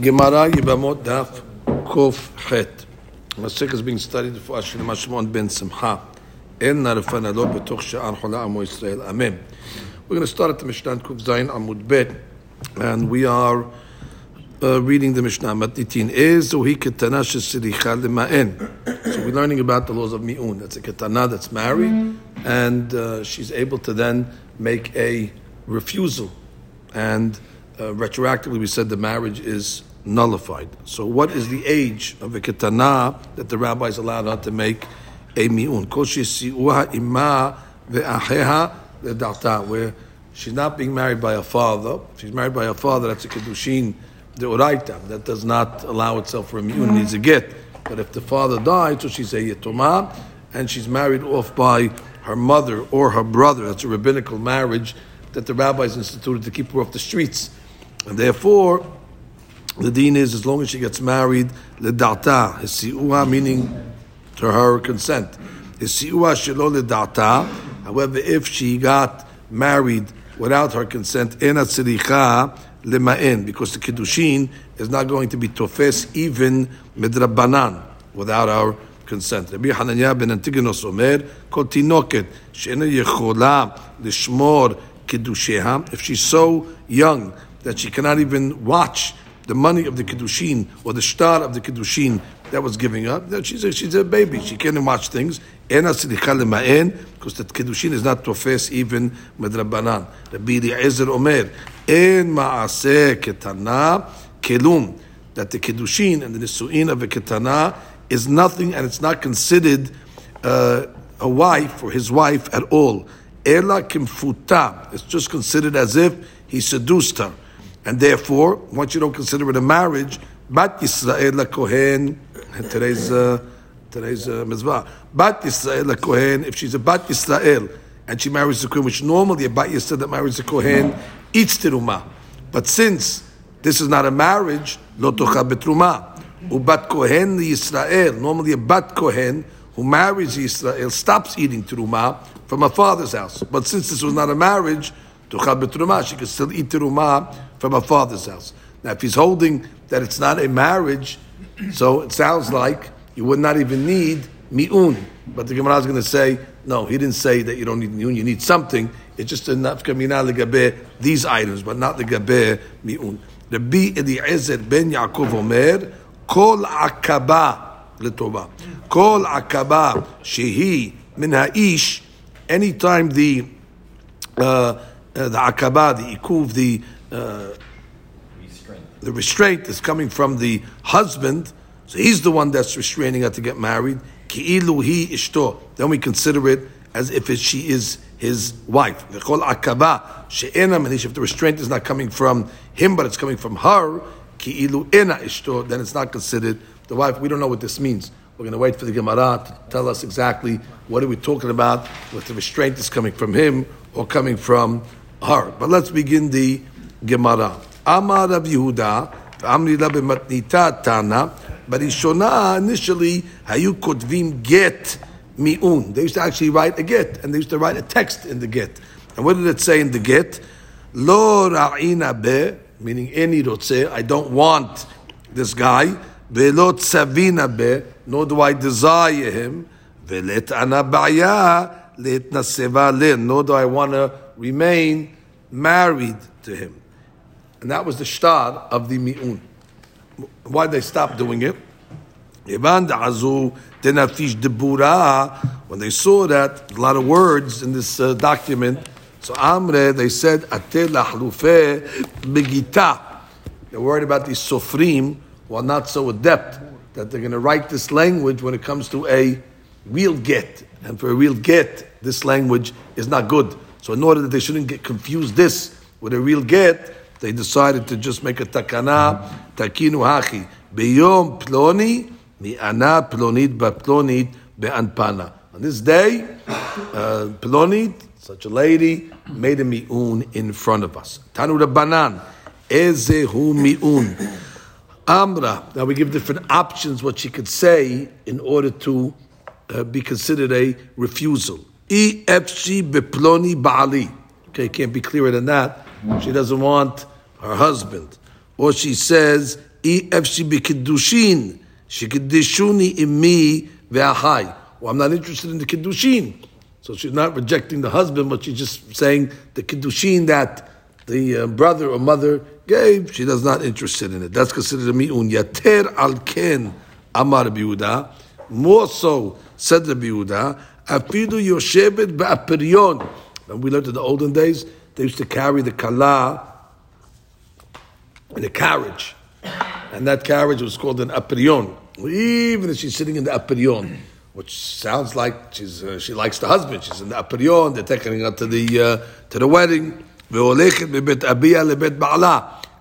Gemara Yibamot Daf Kof. Masik is being studied for Mashmon ben Simcha. En lo betoch amo. Amen. We're going to start at the Mishnah Kuf Zayin Amud Bet. And we are uh, reading the Mishnah Matitin. Ezo hi ketana shesiricha lema'en. So we're learning about the laws of mi'un. That's a ketana that's married. And uh, she's able to then make a refusal. And uh, retroactively we said the marriage is nullified. So, what is the age of a ketana that the rabbis allowed her to make a mi'un? Koshi si'uha imma ve'aheha le'data, where she's not being married by a father. If she's married by a father, that's a kedushin deoraita. That does not allow itself for a mi'un, mm-hmm. needs a get. But if the father died, so she's a yetoma, and she's married off by her mother or her brother, that's a rabbinical marriage that the rabbis instituted to keep her off the streets. And therefore, the deen is as long as she gets married, ledata, hisi'ua, meaning to her consent. Hisi'ua shelo ledata. However, if she got married without her consent, ena tziricha lema'en, because the kiddushin is not going to be tofes even midrabanan without our consent. If she's so young that she cannot even watch the money of the kiddushin or the star of the kiddushin that was giving up. She's a, she's a baby. She can't watch things. Because the kiddushin is not tofes even medrabanan. Rabbi Eliezer Omer, en maaseh ketana kelum. That the kiddushin and the nisuin of a ketana is nothing and it's not considered uh, a wife or his wife at all. Ela kimfuta. It's just considered as if he seduced her. And therefore, once you don't consider it a marriage, Bat Yisrael Kohen, today's uh, today's uh, Bat Yisrael Kohen, if she's a Bat Yisrael and she marries a Kohen, which normally a Bat Yisrael that marries a Kohen eats teruma, but since this is not a marriage, lo tocha betruma, ubat Kohen Yisrael, normally a Bat Kohen who marries Yisrael stops eating teruma from her father's house, but since this was not a marriage, tocha betruma, she could still eat teruma from her father's house. Now, if he's holding that it's not a marriage, so it sounds like you would not even need mi'un. But the Gemara is going to say, no, he didn't say that you don't need mi'un, you need something. It's just enough kamina legabe these items, but not legabe mi'un. Rabbi Eliezer ben Yaakov Omer, kol akaba letoba. Kol akaba shehi min ha'ish, anytime the, uh, uh, the akaba, the ikuv, the uh, the restraint is coming from the husband, so he's the one that's restraining her to get married. Ki'ilu. Then we consider it as if it, she is his wife. V'chol akaba she'ena manish. If the restraint is not coming from him, but it's coming from her, ki'ilu ena then it's not considered the wife. We don't know what this means. We're going to wait for the Gemara to tell us exactly what are we talking about, what the restraint is coming from him or coming from her. But let's begin the Gemara. Amar Rav Yehuda, Amri Rabbi Matnita Tana, Ishona initially, Hayu Kotvim get mi'un. They used to actually write a get, and they used to write a text in the get. And what did it say in the get? Lo ra'ina be, meaning any rotze, I don't want this guy. Ve'lo tzavina be, nor do I desire him. Ve'let ana ba'ya, let naseva len, nor do I want to remain married to him. And that was the star of the mi'un. Why they stopped doing it? When they saw that, a lot of words in this uh, document, so Amre, they said. They're worried about these sofrim who are not so adept that they're going to write this language when it comes to a real get. And for a real get, this language is not good. So in order that they shouldn't get confused this with a real get, they decided to just make a takana, takinu hachi. Beyom ploni, mi'ana plonit ba'plonit be'anpana. On this day, uh, plonit, such a lady, made a mi'un in front of us. Tanu Rabbanan, ezehu mi'un. Amra. Now we give different options what she could say in order to uh, be considered a refusal. E efshi beploni ba'ali. Okay, can't be clearer than that. She doesn't want her husband. Or she says, if she be kiddushin, she kiddishuni imi ve'ahai. Well, I'm not interested in the kiddushin. So she's not rejecting the husband, but she's just saying the kiddushin that the uh, brother or mother gave, she does not interested in it. That's considered a mi'un. Yater al ken amar biuda. More so, said the biuda, afidu yoshebet ba'apiryon. And we learned in the olden days, they used to carry the kala in a carriage. And that carriage was called an apirion. Even if she's sitting in the apirion, which sounds like she's, uh, she likes the husband. She's in the apirion, they're taking her to the, uh, to the wedding.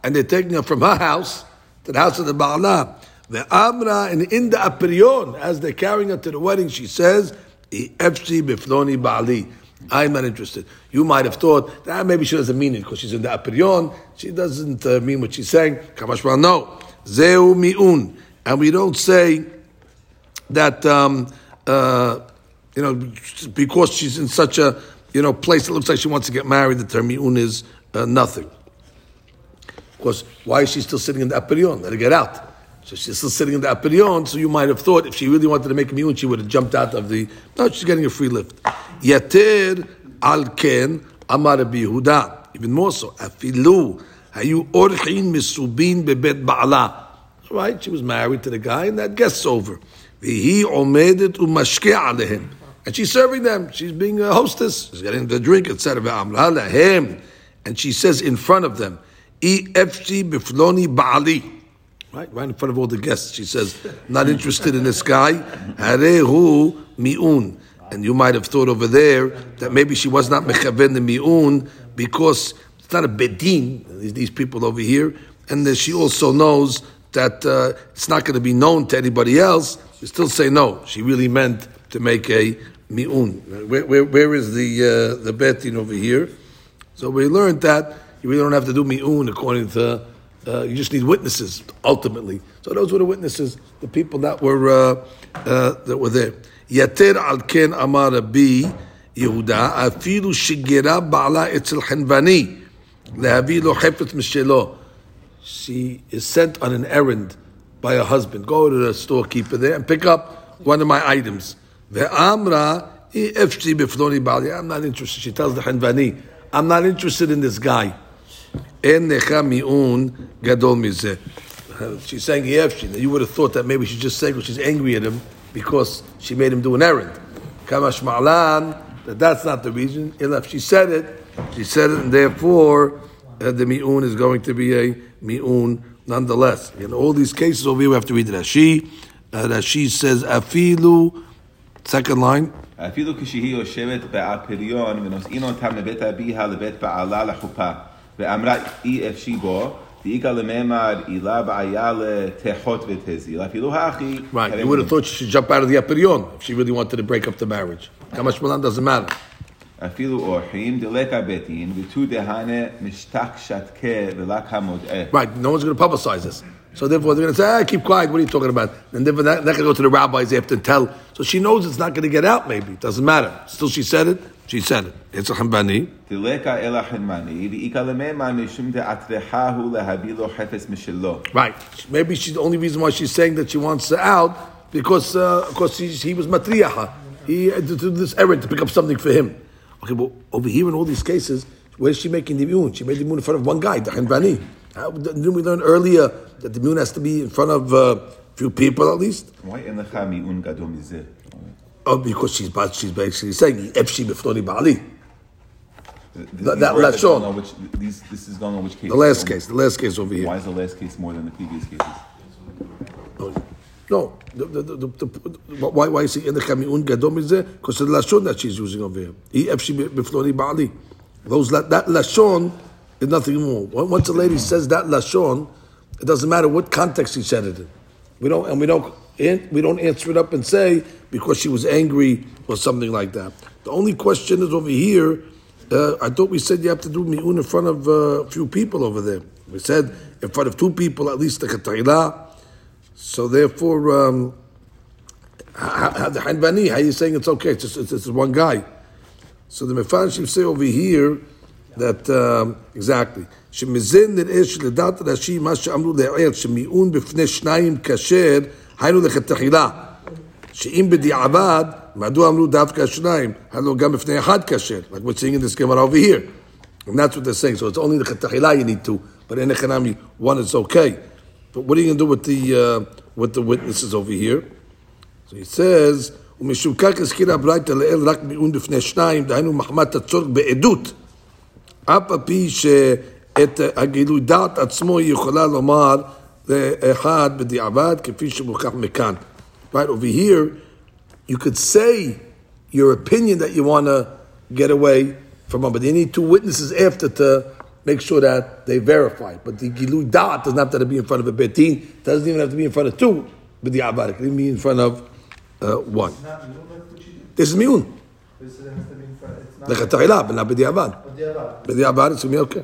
And they're taking her from her house to the house of the Ba'ala. The Amra, and in the apirion, as they're carrying her to the wedding, she says, Efsi bifloni ba'ali. I'm not interested. You might have thought that maybe she doesn't mean it because she's in the apirion. She doesn't uh, mean what she's saying. Kamashma, no. Zeu mi'un. And we don't say that, um, uh, you know, because she's in such a, you know, place that looks like she wants to get married, the term mi'un is uh, nothing. Of course, why is she still sitting in the apirion? Let her get out. So she's still sitting in the apirion, so you might have thought if she really wanted to make a mi'un, she would have jumped out of the. No, she's getting a free lift. Yatir al ken amar Yehuda. Even more so. Afilu hayu orchin misubin bebet ba'ala. Right, she was married to the guy, and that guest's over. Vihi omedet umashke alehem. And she's serving them. She's being a hostess. She's getting the drink, etc. And she says in front of them, E bifloni ba'ali. Right, right in front of all the guests. She says, not interested in this guy. Harehu mi'un. And you might have thought over there that maybe she was not mechaven the mi'un because it's not a bedin, these people over here. And she also knows that uh, it's not going to be known to anybody else. You still say no. She really meant to make a mi'un. Where, where, where is the uh, the betin over here? So we learned that you really don't have to do mi'un according to uh, you just need witnesses ultimately. So those were the witnesses, the people that were uh, uh, that were there. Yater al ken amar Rabbi Yehuda afilu shigira ba'ala etzel hanvani lehavi lo chefetz mishelo. She is sent on an errand by her husband. Go to the storekeeper there and pick up one of my items. Ve'amra efshi bifloni ba'ali. I'm not interested. She tells the hanvani, I'm not interested in this guy. En necha mi'un gadol mizeh. She's saying Yevshin. You would have thought that maybe she's just saying because she's angry at him because she made him do an errand. Kamash ma'lan, that that's not the reason. If she said it, she said it, and therefore uh, the mi'un is going to be a mi'un nonetheless. In all these cases over here, we have to read Rashi. Uh, Rashi says, afilu, second line. אפילו כשהיא יושבת באפיריון ונושאים אותם לבית אביה לבית בעלה לחופה ואמרה אי אפשי בו דאיכא לממד עילה בעיה לתחות ותזיל אפילו הכי Right, you would have thought she should jump out of the apirion if she really wanted to break up the marriage. Kamash Malan doesn't matter. אפילו אורחים דלקה ביתין ותו דהנה משתק שתקה ולק המודעה Right, no one's going to publicize this. So therefore, they're going to say, ah, keep quiet, what are you talking about? And then they're not going to go to the rabbis, they have to tell. So she knows it's not going to get out, maybe. It doesn't matter. Still, she said it, She said it. It's a Hanbani. Right. Maybe she's the only reason why she's saying that she wants out because uh, course, he, he was matriyaha. He uh, did this errand to pick up something for him. Okay, but over here in all these cases, where is she making the moon? She made the moon in front of one guy, the Hanbani. Didn't we learn earlier that the moon has to be in front of a few people at least? Why Oh, because she's but she's basically saying Efshi b'fnoni ba'ali. These That- that words lashon. on which, these, this is going on which case? The last case, the last case over here. Why is the last case more than the previous cases? Oh, no, the, the, the, why why is he in the kamiun gadol mizeh? Because of the lashon that she's using over here. He Efshi b'fnoni ba'ali. Those la- that lashon is nothing more. Once a lady says that lashon, it doesn't matter what context she said it in. We don't and we don't we don't answer it up and say because she was angry or something like that. The only question is over here. Uh, I thought we said you have to do mi'un in front of uh, a few people over there. We said in front of two people at least like a ta'ila. So therefore, um, how, how, the Hanbani, how are you saying it's okay? It's just it's, it's one guy. So the Mefarshim say over here that um, exactly. שמזה נראה שלדעת רש"י מה שאמרו לעיל שמיעון בפני שניים כשר היינו לכתחילה שאם בדיעבד מדוע אמרו דווקא שניים הלא גם בפני אחד כשר like we're seeing in this Gemara over and that's what they're saying so it's only the לכתחילה you need to but in Echanami one is okay but what are you going to do with the uh, with the witnesses over here so he says ומשום כך הזכירה הברייתא לעיל רק מיעון בפני שניים דהיינו מחמת הצורך בעדות אף על פי שאת הגילוי דעת עצמו לאחד בדיעבד, כפי שמוכח מכאן. Right, over here, you could say your opinion that you want to get away from them, but you need two witnesses after to make sure that they verify. But the gilui da'at doesn't have to be in front of a betin, doesn't even have to be in front of two, but the it can be in front of uh, one. This is miun. לכתחילה, but not בדיעבד. בדיעבד, it's going to be okay.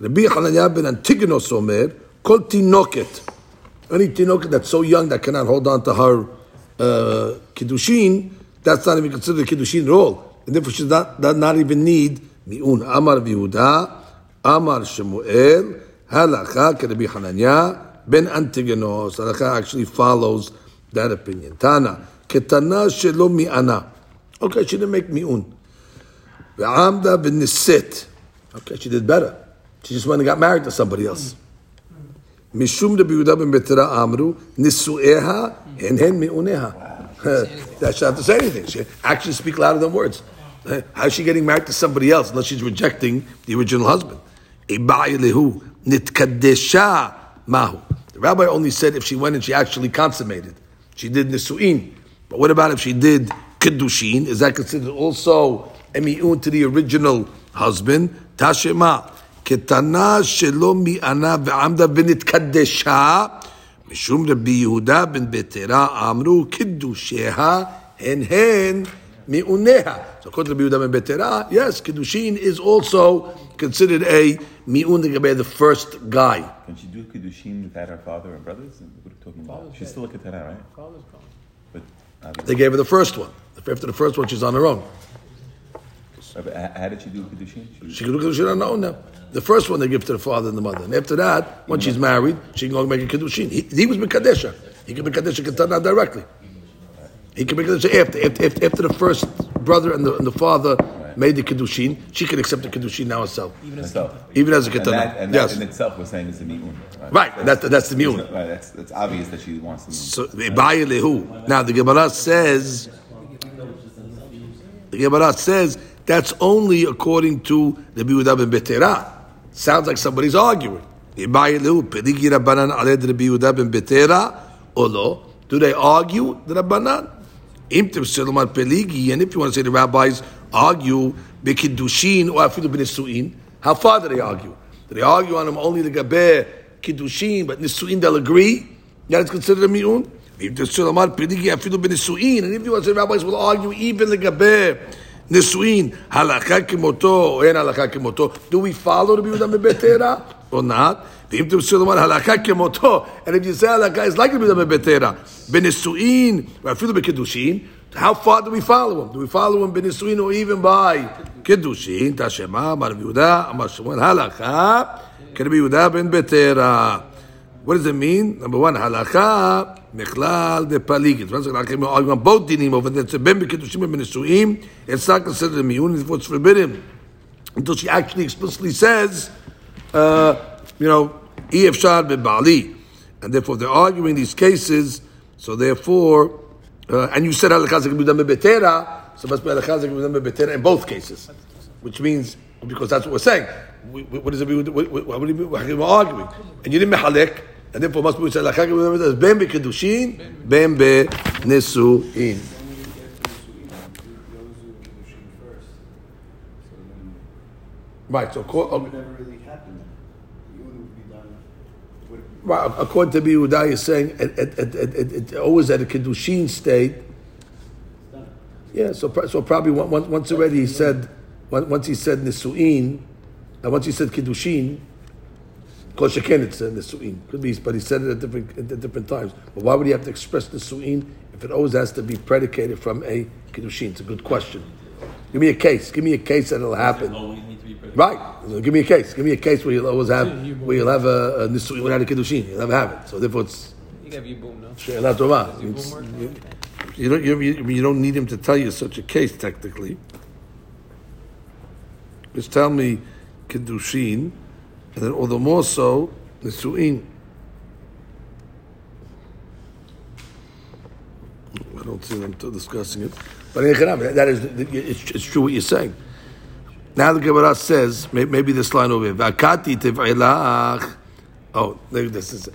רבי חנניה בן אנטיגנוס אומר, Kol tinoket. Any tinoket that's so young that cannot hold on to her uh, kiddushin, that's not even considered kiddushin at all. And therefore, she does not, even need mi'un. Amar Yehuda, Amar Shemuel, halacha kerebi Hananya, ben Antigenos. Halacha actually follows that opinion. Tana, ketana shelo mi'ana. Okay, she didn't make mi'un. Ve'amda ben. Okay, she did better. She just went and got married to somebody else. משום דבי יהודה בן בתרה אמרו, נישואיה הן הן מעוניה. That should have to say anything. She actions speak louder than words. How is she getting married to somebody else unless she's rejecting the original husband? nitkadesha mahu. The rabbi only said if she went and she actually consummated. She did nisu'in. But what about if she did kiddushin? Is that considered also emi'un to the original husband? Tashema. קטנה שלא מיענה ועמדה ונתקדשה, משום רבי יהודה בן בטרה אמרו קידושיה הן הן מיעוניה. So according to Rabbi Yehuda ben Betera, yes, Kiddushin is also considered a mi'un לגבי the first guy. Can she do Kiddushin without her father and brothers? What are you talking about? She's still a Ketana, right? But, they gave her the first one. After the first one, she's on her own. How did she do Kiddushin? She, she can do Kiddushin on her own now. The first one they give to the father and the mother. And after that, when she's married, she can go make a Kiddushin. He, he was Mekadesha. He can Mekadesha Ketana directly. He can Mekadesha after, after, after the first brother and the, and the father made the Kiddushin, she can accept the Kiddushin now herself. Even as, herself. Even as a Ketana. And that, and yes. in itself we're saying is the Mi'un. Right, right. That's, that's, the Mi'un. Right, that's, that's obvious that she wants the Mi'un. So, right. Now the Gemara says, the Gemara says, that's only according to the Yehuda ben Betera. Sounds like somebody's arguing. Do they argue the Rabbanan? And if you want to say the rabbis argue or how far do they argue? Do they argue on them only the Gaber Kiddushin, but Nisuin they'll agree that it's considered a Mi'un? If the and if you want to say rabbis will argue even the Gaber נישואין, הלכה כמותו או אין הלכה כמותו, do we follow רבי יהודה מבטרה or not? ואם תרצו לומר הלכה כמותו, and if you say הלכה is like רבי יהודה מבטרה, בנישואין ואפילו בקידושין, how far do we follow him? Do we follow him בנישואין or even by קידושין? תשמע, אמר רבי יהודה, אמר שמואל, הלכה כרבי יהודה בן בטרה. What does it mean? Number one, halacha mechlal de paligit. Arguing both dinim over there. Ben b'keddushim and b'nesuim. It's not considered a miyun. It's what's forbidden until she actually explicitly says, uh, you know, efshar be'bali, and therefore they're arguing these cases. So therefore, uh, and you said halacha zekibudam betera, so must be halacha zekibudam betera in both cases, which means because that's what we're saying. What does it mean? What, what, are you arguing? And you didn't mehalek. And therefore must be said, אחר כך בין בקידושין, בין בנשואין. Right, so Right, according to Yehuda, you're saying it, it, it, it, it, always at a kiddushin state. Yeah, so so probably once, once already he said once he said nisuin, and once he said kiddushin, Kol Sheken, it's in the Su'in. Could be, but he said it at different, at different times. But why would he have to express the Su'in if it always has to be predicated from a Kiddushin? It's a good question. Give me a case. Give me a case that it'll happen. Right. So give me a case. Give me a case where you'll always have where you'll have a, a nisuin without a kiddushin. You'll never have it. So therefore, it's You got your boom, no? she'elat tova. It's- You, you don't you, you, you don't need him to tell you such a case technically. Just tell me kiddushin, and then all the more so nisuin. I don't see them discussing it, but that is it's, true what you're saying. Now the Gemara says, maybe this line over here, "Vakati tiv'ilach." Oh, this is.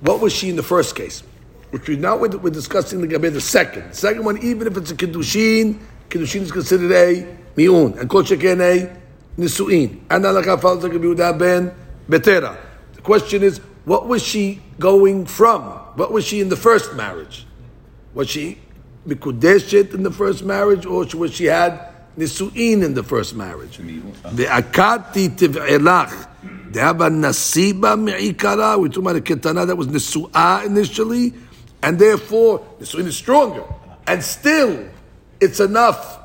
What was she in the first case? Which we now we're, discussing the Gabe the second. The second one, even if it's a kiddushin, kiddushin is considered a miun, and kol sheken a nisuin. Falta Yehuda ben betera. The question is, what was she going from? What was she in the first marriage? Was she mikudeshet in the first marriage, or was she had nisuin in the first marriage? the Ve'akati tiv'elach. De'aba nasiba me'ikara. We're talking about a ketana that was nisu'ah initially, and therefore nisuin is stronger. And still, it's enough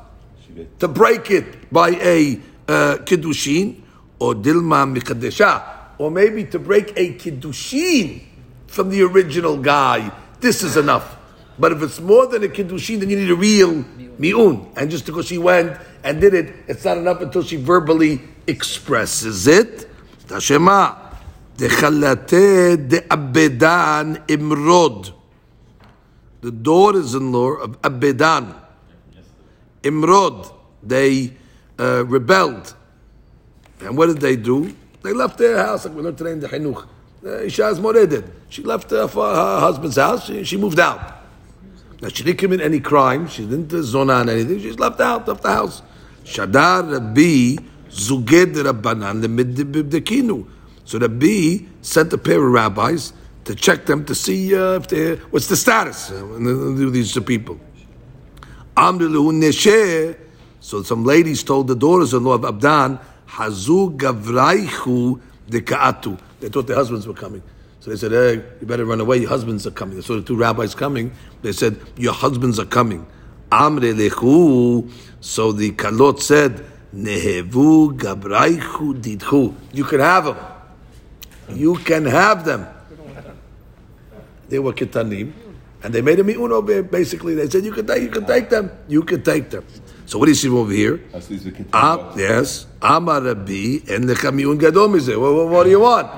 to break it by a uh, kiddushin, or dilma mikadesha, or maybe to break a kiddushin from the original guy. This is enough. But if it's more than a kiddushin, then you need a real mi'un. And just because she went and did it, it's not enough until she verbally expresses it. Tashema. Imrod. The daughters-in-law of Abedan. Imrod. They uh, rebelled. And what did they do? They left their house, like we learned today in the Chinuch. Uh, Ishaz Moredet. She left uh, for her husband's house, she, she moved out. Now, she didn't commit any crime, she didn't uh, zona on anything, she just left out, left the house. Shadar Rabbi Zuged Rabbanan Lemidibdekinu. So Rabbi sent a pair of rabbis to check them to see uh, if they what's the status uh, do these to people. So some ladies told the daughters-in-law of Abdan, Hazu Gavraichu Dekaatu. They thought their husbands were coming. So they said, hey, you better run away, your husbands are coming. They saw the two rabbis coming. They said, your husbands are coming. Amre lechu. So the Kalot said, Nehevu Gabraichu Didchu. You can have them. You can have them. They were kitanim, and they made a mi'un over here. Basically, they said you can take, you can take them, you can take them. So what do you see over here? That's these are Ah, yes, Amar Rabbi and lecha mi'un gadol mizeh. What, what, what do you want?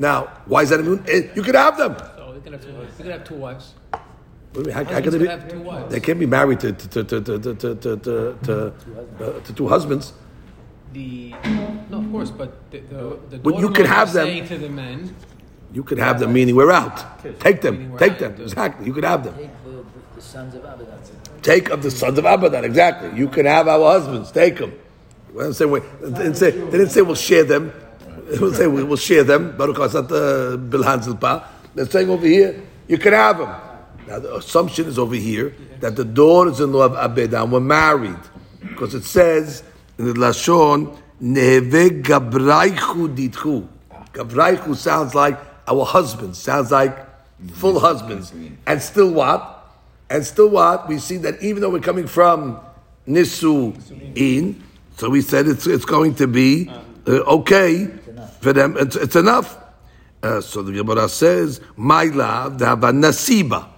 Now, why is that a mi'un? Eh, You can have them. So we could have two, we could have two wives. What do you mean? How, how Husbands can they, be, have two wives. they can't be married to to to to to to to, to, to, uh, to two husbands. The no, of course, but the the, the But you daughter-in-laws can are have them. saying to the men. You could have them, meaning we're out. Take them, take them. Exactly, you could have them. Take the, the sons of Abadan. Take of the sons of Abadan. Exactly. You can have our husbands. Take them. They didn't say, we- they didn't say, they didn't say we'll share them. They didn't say we will share them. Baruch Hasat Bilhan Zilpa. They're saying over here, you can have them. Now the assumption is over here that the daughters-in-law of Abedan were married. Because it says in the Lashon, Neheve Gabraichu Ditchu. Gabraichu sounds like our husbands. Sounds like full husbands. And still what? And still what? We see that even though we're coming from Nisu in, so we said it's, it's going to be uh, okay for them. It's, it's enough. Uh, so the Gemara says, My love, they have a nasiba.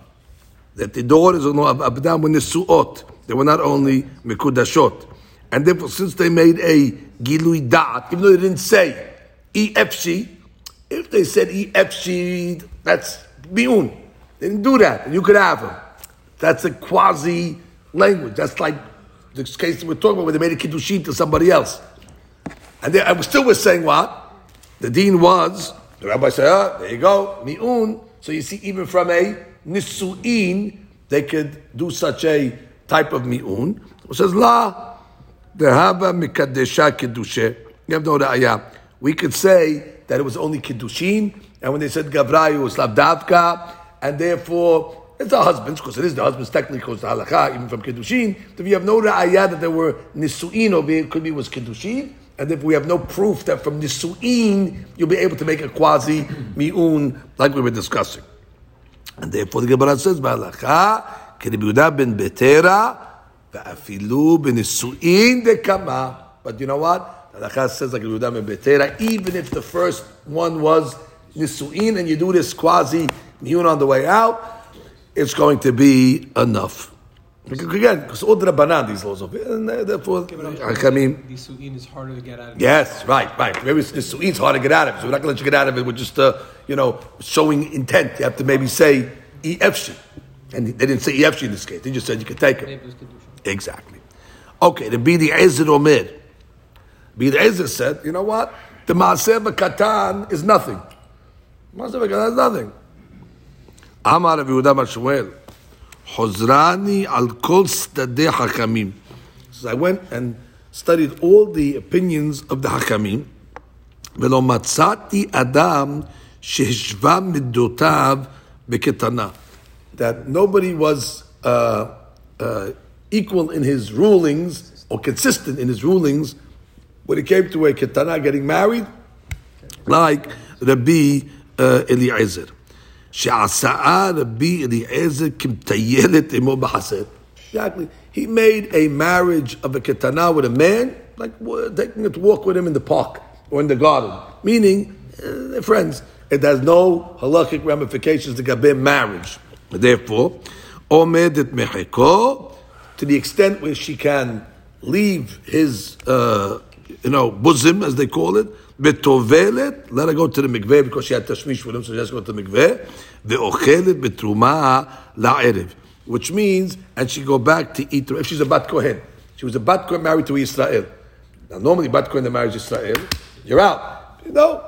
That the daughters of Abdam were nisuot. They were not only mekudashot, And therefore, since they made a gilui da'at, even though they didn't say EFC, if they said EFC, that's mi'un. They didn't do that. And you could have them. That's a quasi language. That's like the case we're talking about where they made a kiddushin to somebody else. And, they, and still we're saying what? The dean was, the rabbi said, ah, there you go, mi'un. So you see, even from a nisu'in, they could do such a type of mi'un. It says, la, dehaba mikadesha kiddushe. You have no ra'ayah. We could say that it was only kiddushin, and when they said gavrayu, was lavdavka, and therefore, it's the husband's, because it is the husband's technically, because the halacha, even from Kiddushin, if you have no ra'ayah that there were nisu'in, or it could be was Kiddushin, and if we have no proof that from nisu'in, you'll be able to make a quasi mi'un, like we were discussing. And therefore the Gemara says, ba'alacha, k'ribiuda ben betera, baafilu ben nisu'in dekama. But you know what? The halacha says like Yehuda ben betera, even if the first one was nisu'in, and you do this quasi mi'un on the way out, it's going to be enough. Again, because all the Rabbanan, these laws of and therefore, Hakamim. The su'in is harder to get out of. Yes, right, right. Maybe the su'in's hard to get out of so we're not going to let you get out of it with just, uh, you know, showing intent. You have to maybe say EFC. And they didn't say EFC in this case, they just said you could take it. Maybe it's kedusha. Exactly. Okay, the be the Ezer Omer. Be the Ezer said, you know what? The Maaseh Katan is nothing. Maaseh Katan is nothing. Amar Rabbi Yehuda bar Shmuel, Hozrani al kol stadei hakamim. So I went and studied all the opinions of the hakamim. ולא מצאתי אדם שהשווה מידותיו בקטנה. That nobody was uh, uh, equal in his rulings or consistent in his rulings when it came to a ketana getting married, like Rabbi uh, Eliezer. שעשאה רבי אליעזר כמטיילת עמו בחסד. Exactly. He made a marriage of a ketana with a man, like uh, taking it to walk with him in the park or in the garden. Meaning, uh, they're friends. It has no halakhic ramifications to gabe marriage. Therefore, omedet mecheko, to the extent where she can leave his, uh, you know, bosom, as they call it, betovelet, let her go to the mikveh because she had tashmish with him, so she has to go to the mikveh, ve'ochelet betruma la'erev, which means, and she go back to eat, if she's a bat kohen, she was a bat kohen married to Israel. Now, normally bat kohen that marries Israel, you're out. You know,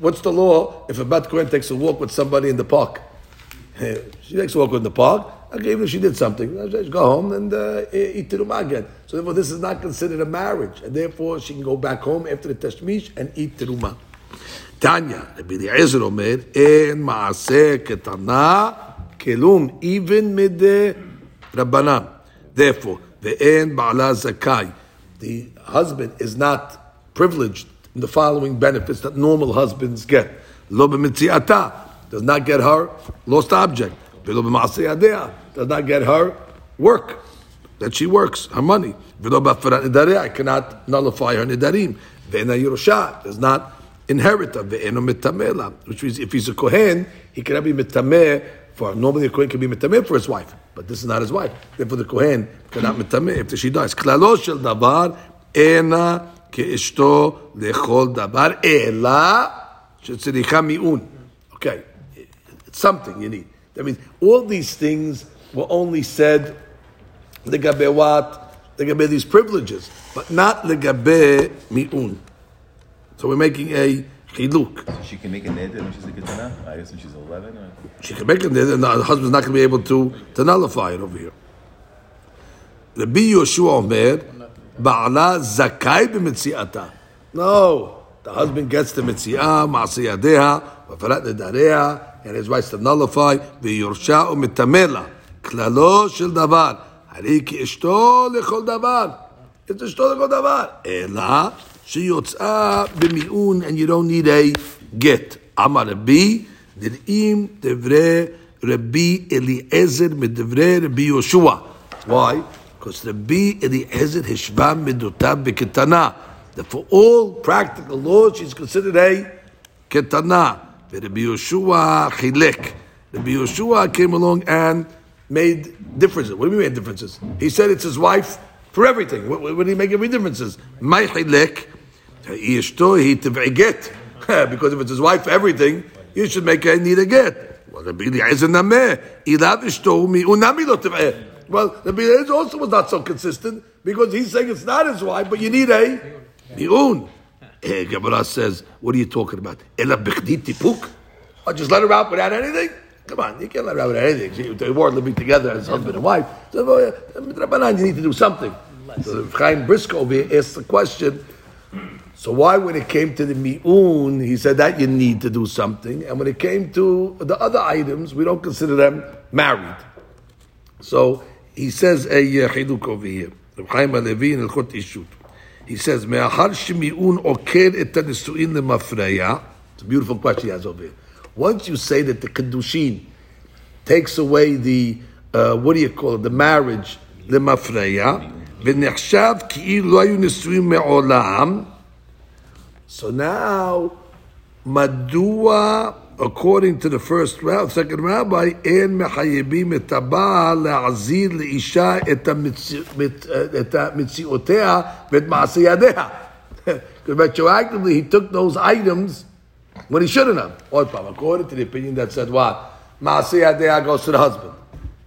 what's the law if a bat kohen takes a walk with somebody in the park? she takes a walk in the park. Okay, even if she did something, go home and uh, eat terumah again. So therefore, this is not considered a marriage, and therefore she can go back home after the tashmish and eat terumah. Tanya, Rabbi Eliezer Omer, en maaseh ketana kelum, even mid rabbanan. Therefore, ve'en ba'ala zakai, the husband is not privileged in the following benefits that normal husbands get. Lo does not get her lost object. V'lo b'maaseh does not get her work that she works, her money. I cannot nullify her nidarim. Does not inherit her. Which means if he's a Kohen, he cannot be mitameh for, normally a Kohen can be mitameh for his wife, but this is not his wife. Therefore the Kohen cannot mitameh if she dies. Shel davar ena ke'ishto lechol davar ela. Okay, it's something you need. That means all these things were only said legabe what legabe these privileges, but not legabe miun. So we're making a chiluk. So she can make a neder when she's a ketana. I guess when she's eleven. Or... She can make a neder, and her husband's not going to be able to to nullify it over here. Rabbi Yoshua Omer, Ba'ala zakai b'mitziata. No, the husband gets the mitziah, ma'asiyadeha, v'farat nedareha, and his rights to nullify, v'yursha'u mitamela. klalo shel davar, הרי כאשתו לכל דבר. It's אשתו לכל דבר. אלא שיוצאה במיעון, and you don't need a get. אמר רבי, נראים דברי רבי אליעזר מדברי רבי יהושע. Why? Because Rabbi Eliezer השווה מידותיו בקטנה. That for all practical laws, she's considered a קטנה. ורבי יהושע חילק. Rabbi Yeshua came along and made differences. What do you mean made differences? He said it's his wife for everything. What, what did he make every differences? My chilek, ishto he. Because if it's his wife for everything, you should make a need a get. Well, Rabbi Eliezer tevei. Well, Rabbi Eliezer also was not so consistent because he's saying it's not his wife, but you need a mi'un. Eh, Gemara says, what are you talking about? Or just let her out without anything? Come on, you can't let without anything. They were living together as husband and wife. So, uh, Rabbanan, you need to do something. So Chaim Brisker over here asked the question, so why when it came to the mi'un, he said that you need to do something, and when it came to the other items, we don't consider them married. So he says a uh, chiduk over here. Reb Chaim Halevi in Elchot Ishut. He says, "Me'achar shemi'un oker et hanisuin lemafreya." It's a beautiful question he has over here. Once you say that the kedushin takes away the uh, what do you call it, the marriage lemafreya, v'nechshav כאילו לא היו נשואים מעולם, So now, Madua, according to the first rabbi, second rabbi, en mechayibim et הבעל להחזיר לאישה את המצ- מת- את המציאותיה ואת מעשה ידיה. Because retroactively, he took those items when he shouldn't have. Or, according to the opinion that said what? Maaseh yadea goes to the husband.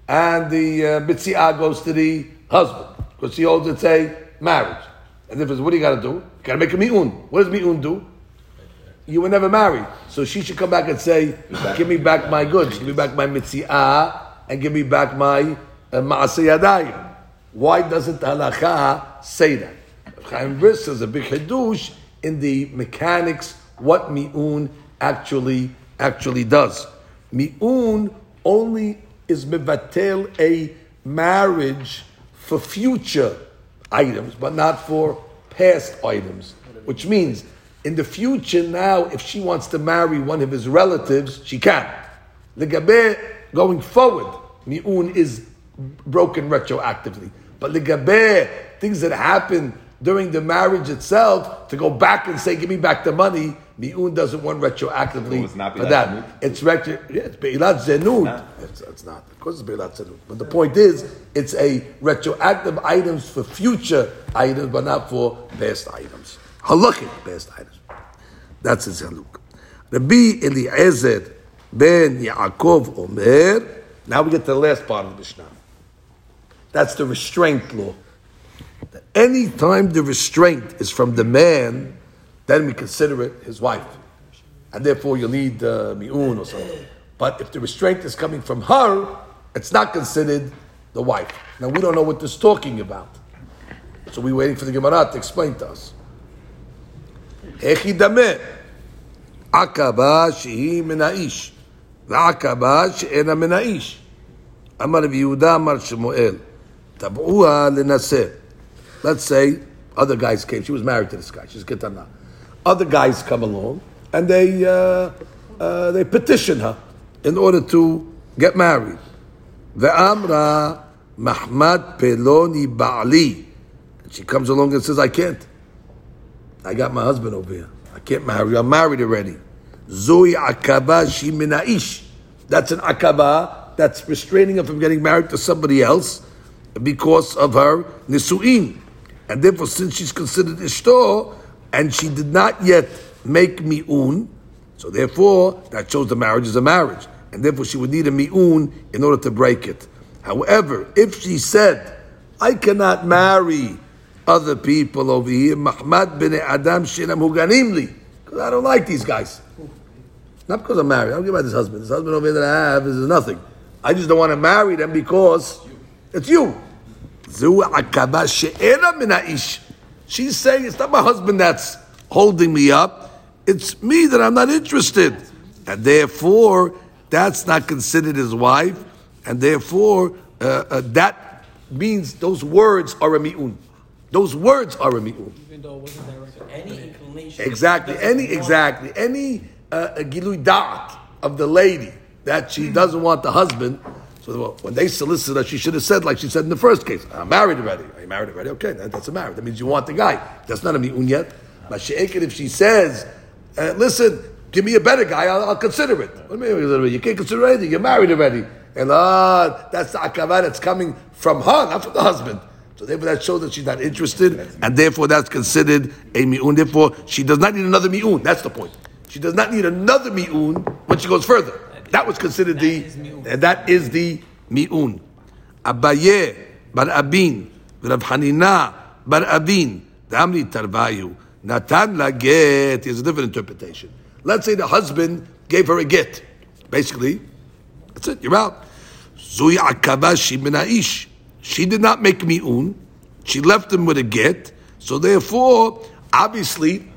And the uh, goes to the husband. Because he holds it's a marriage. And if it's, what do you got to do? You got to make a mi'un. What does mi'un do? You were never married. So she should come back and say, give me back my goods. Give me back my mitziah. And give me back my uh. Why doesn't the halacha say that? Chaim Briss says a big hadush in the mechanics what mi'un actually actually does. Mi'un only is mevatel a marriage for future items, but not for past items. Which means in the future now, if she wants to marry one of his relatives, she can. Legabe going forward, mi'un is broken retroactively. But legabe things that happen during the marriage itself, to go back and say, "Give me back the money," mi'un doesn't want retroactively So it's not for that. It's retro. Yeah, it's beilat zenut. not. It's, it's not. Of course, it's beilat zenut. But the point is, it's a retroactive items for future items, but not for past items. Halakhic past items. That's his haluk. Rabbi Eliezer ben Yaakov Omer. Now we get to the last part of the Mishnah. That's the restraint law. That any time the restraint is from the man, then we consider it his wife. And therefore you'll need uh, mi'un or something. But if the restraint is coming from her, it's not considered the wife. Now we don't know what this is talking about. So we're waiting for the Gemara to explain to us. איך ידמה? עקבה שהיא מן האיש, ועקבה שאינה מן האיש. אמר רבי יהודה, אמר שמואל, תבעוה לנשא. Let's say other guys came, she was married to this guy, she's Ketana. Other guys come along and they, uh, uh, they petition her in order to get married. The Ve'amra Mahmad Peloni Ba'ali. And she comes along and says, I can't. I got my husband over here. I can't marry. I'm married already. Zoi akaba shi minaish. That's an akaba that's restraining her from getting married to somebody else because of her nisuin. And therefore, since she's considered ishto, and she did not yet make mi'un, so therefore, that shows the marriage is a marriage. And therefore, she would need a mi'un in order to break it. However, if she said, I cannot marry other people over here, Mahmad bin Adam Shinam Huganim li, because I don't like these guys. Not because I'm married. I don't care about this husband. This husband over here that I have is nothing. I just don't want to marry them because it's you. Min ha'ish. She's saying it's not my husband that's holding me up. It's me that I'm not interested. And therefore, that's not considered his wife. And therefore, uh, uh, that means those words are a mi'un. Those words are a mi'un. Even though it wasn't directed. Any inclination. Exactly. Any want- exactly any uh, gilui da'at of the lady that she doesn't want the husband. So when they solicited her, she should have said like she said in the first case, "I'm married already." Are married already? Okay, that- that's a marriage. That means you want the guy. That's not a mi'un yet. But she'ekin, if she says, uh, "Listen, give me a better guy, I'll, I'll consider it." What do you mean? You can't consider anything. You're married already, and uh, that's the akava that's coming from her, not from the husband. So therefore, that shows that she's not interested, and therefore that's considered a mi'un. Therefore, she does not need another mi'un. That's the point. She does not need another mi'un when she goes further. That was considered the, and that is the mi'un. Abaye bar Abin, Rav Hanina bar Abin, Damri Tarvayu, Natan la get is a different interpretation. Let's say the husband gave her a get. Basically, that's it, you're out. Zui akabashi minaish. She did not make mi'un. She left him with a get. So therefore, obviously,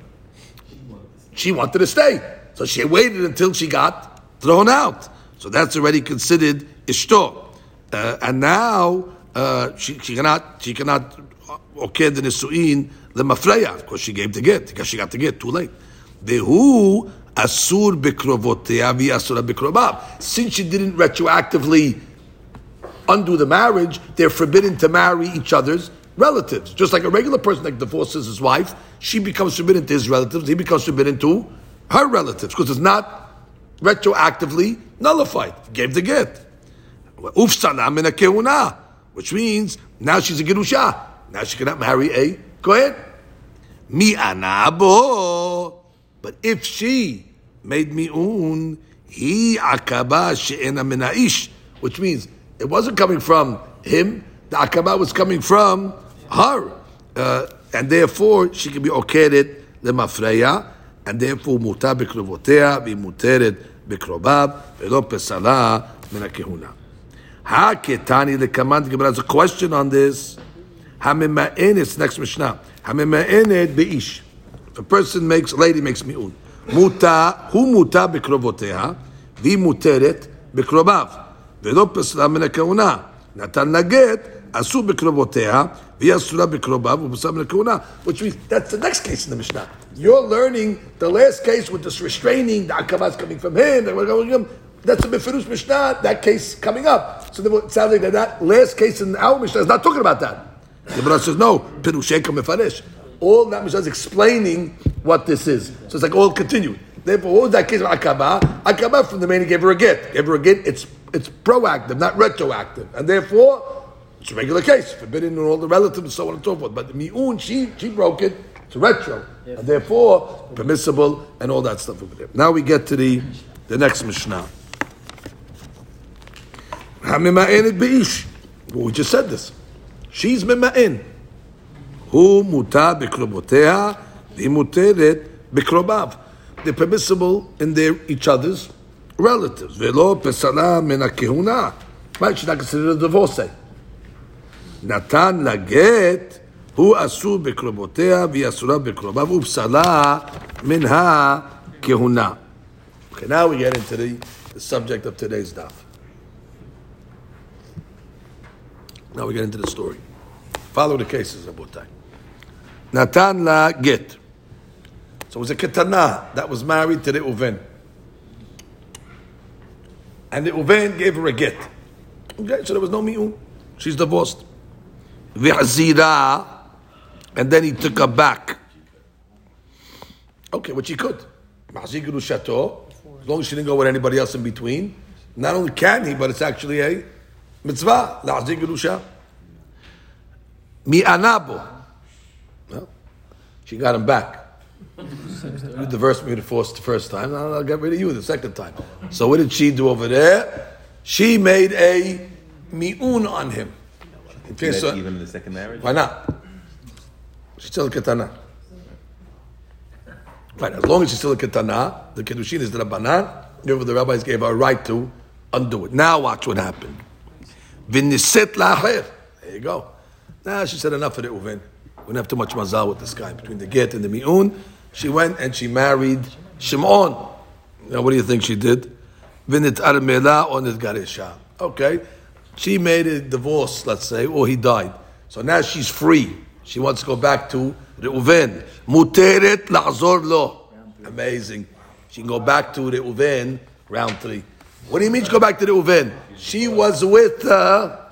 she wanted to stay. So she waited until she got thrown out. So that's already considered ishto. Uh, and now uh, she, she cannot she cannot okay the nisuin the mafreya because she gave the get because she got the get too late. Vehu asur bekrovotea vi asura bekrobav. Since she didn't retroactively undo the marriage, they're forbidden to marry each other's relatives. Just like a regular person that divorces his wife, she becomes forbidden to his relatives, he becomes forbidden to her relatives, because it's not retroactively nullified. Gave the get. Ufsana min kehuna, which means now she's a gerusha. Now she cannot marry a kohen. Mi anabo. But if she made mi'un, he akaba she'ena min ha'ish, which means it wasn't coming from him. The akaba was coming from her, uh, and therefore she can be okeret lemafreya, and therefore mutar bikrovotea, v'muteret bikrobav, ve'lo pesala min ha'kehuna. Haketani the command Gemara has a question on this. Hamima'en, it's next Mishnah. Hamima'enet beish. If a person makes, a lady makes mi'un. Muta, hu muta bikrovoteha, vi muteret bikrobav. ולא פסלה מן הכהונה. נתן לה גט, אסור בקרובותיה, והיא אסורה בקרוביו, ופסלה מן הכהונה. Which means, that's the next case in the Mishnah. You're learning the last case with this restraining, the akava is coming from him, that's a Befirush Mishnah, that case coming up. So it sounds like that, that last case in our Mishnah is not talking about that. The Gemara says, no, Pirusheka Mefarish. All that Mishnah is explaining what this is. So it's like all continued. Therefore, what was that case of Akaba? Akaba from the man gave her a get. Gave her a get, it's, it's proactive, not retroactive. And therefore, it's a regular case, forbidden in all the relatives so on and so forth. But the Mi'un, she, she broke it, it's retro. And therefore, permissible and all that stuff over there. Now we get to the, the next Mishnah. Hamima'enet be'ish. Well, we just said this. She's mima'in. Hu muta bikrobotea, vi muteret bikrobav. They're permissible in their each other's relatives. Velo pesala min kehuna. Right, she's not considered a divorcee. נתן לה גט, הוא אסור בקרובותיה והיא אסורה בקרוביו, ופסלה מן הכהונה. Okay, now we get into the, the subject of today's daf. Now we get into the story. Follow the cases, Rabotai. Natan la get. So it was a ketana that was married to the Reuven. And the Reuven gave her a get. Okay, so there was no mi'un. She's divorced. V'azira, and then he took her back. Okay, which he could. Gerushato, as long as she didn't go with anybody else in between. Not only can he, but it's actually a mitzvah. La'azir Gerusha. Mi'anabo. Well, she got him back. You divorced me the first, the first time, I'll I'll get rid of you the second time. So what did she do over there? She made a mi'un on him. Okay, so- even in the second marriage? why not? She's still a ketana. Right, as long as she's still a ketana, the kedushin is the rabbanan. Therefore, the rabbis gave her a right to undo it. Now watch what happened. V'niset lacher. There you go. Now she said enough of it, Uven. We don't have too much mazal with this guy between the get and the mi'un. She went and she married Shimon. Now, what do you think she did? Vinit armela on it garesha. Okay, she made a divorce, let's say, or he died. So now she's free. She wants to go back to Reuven. Muteret lo. Amazing. She can go back to Reuven, round three. What do you mean she go back to the Reuven? She was with uh,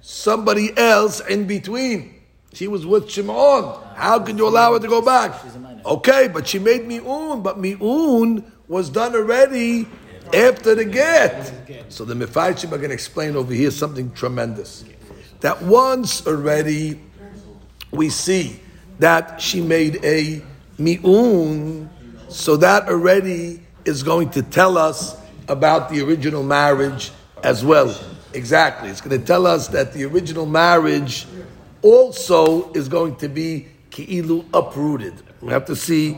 somebody else in between. She was with Shimon. How can you allow her to go back? She's a minor. Okay, but she made mi'un, but mi'un was done already after the get. So the Mefaichim are going to explain over here something tremendous. That once already we see that she made a mi'un, so that already is going to tell us about the original marriage as well. Exactly. It's going to tell us that the original marriage also is going to be ki'ilu uprooted. We have to see,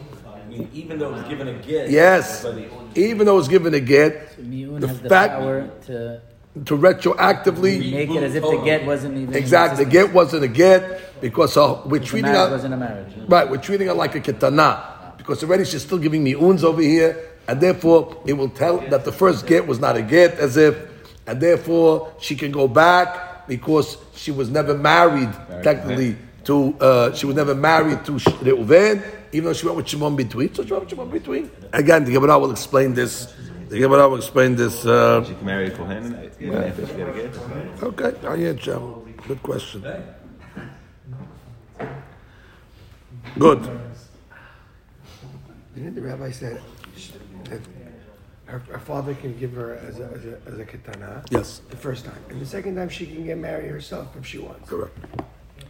Even though it was given a gift. yes, even though it's given a get, Mi'un the has the fact power to to retroactively, make it as if the get wasn't even exactly, the get wasn't a get because uh, we're The treating marriage her, wasn't a marriage. right, we're treating her like a ketana because already she's still giving me uns over here, and therefore it will tell that the first get was not a get, as if, and therefore she can go back because she was never married technically to, uh, she was never married to Reuven, even though she went with Shimon between. So she went with Shimon between. Again, the Gemara will explain this. The Gemara will explain this. Uh, She can marry a Kohen even after she got a okay, I answer. Good question. Good. Didn't the rabbi said that her, her father can give her as a, as a, as a? Yes. The first time. And the second time she can get married herself if she wants. Correct.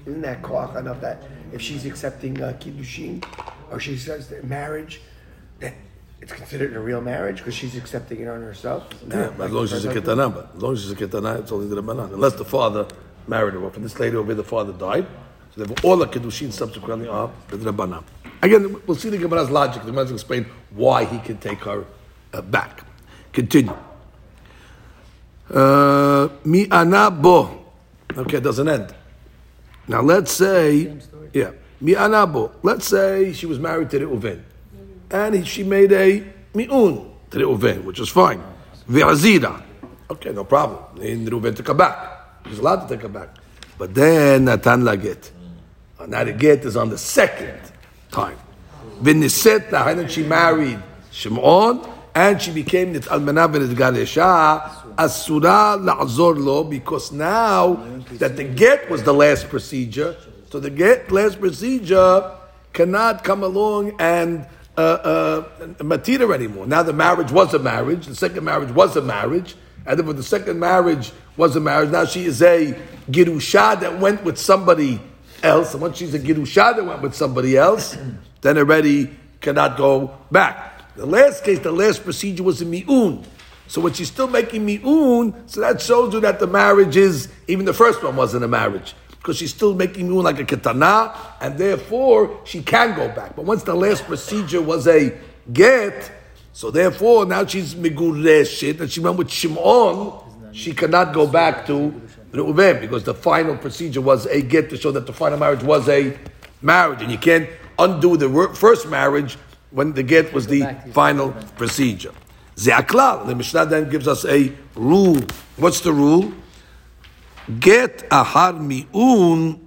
Isn't that koach enough that if she's accepting uh, kiddushin or she says that marriage, that it's considered a real marriage because she's accepting it on herself? Yeah, as long as she's a ketana, but as long as she's a ketana, it's only the rabbanan. Unless the father married her. Well, for this lady over here, the father died. So therefore, all the kiddushin subsequently are the rabbanan. Again, we'll see the Gemara's logic. The Gemara's explain why he can take her uh, back. Continue. Uh, Mi anabo. Okay, it doesn't end. Now let's say, yeah, Mi anabo. Let's say she was married to the Reuven, and she made a mi'un to the Reuven, which is fine. Ve'azira. Okay, no problem. In the Reuven took her back. She's allowed to take her back. But then Natan la get. And now the get is on the second time. V'niset la, and she married Shimon, and she became the almanah v'nitgalesha, asura la'zor lo, because now that the get was the last procedure, so the get last procedure cannot come along and uh, uh, anymore. Now the marriage was a marriage, the second marriage was a marriage, and then when the second marriage was a marriage, now she is a girusha that went with somebody else, and once she's a girusha that went with somebody else, then already cannot go back. The last case, the last procedure was a mi'un. So when she's still making mi'un, so that shows you that the marriage is, even the first one wasn't a marriage. Because she's still making mi'un like a katana, and therefore she can go back. But once the last procedure was a get, so therefore now she's migureshet, and she went with Shimon, she cannot go back to Reuven, because the final procedure was a get to show that the final marriage was a marriage. And you can't undo the first marriage when the get was the final procedure. Ze'aklal, the Mishnah then gives us a rule. What's the rule? Get ahar mi'un,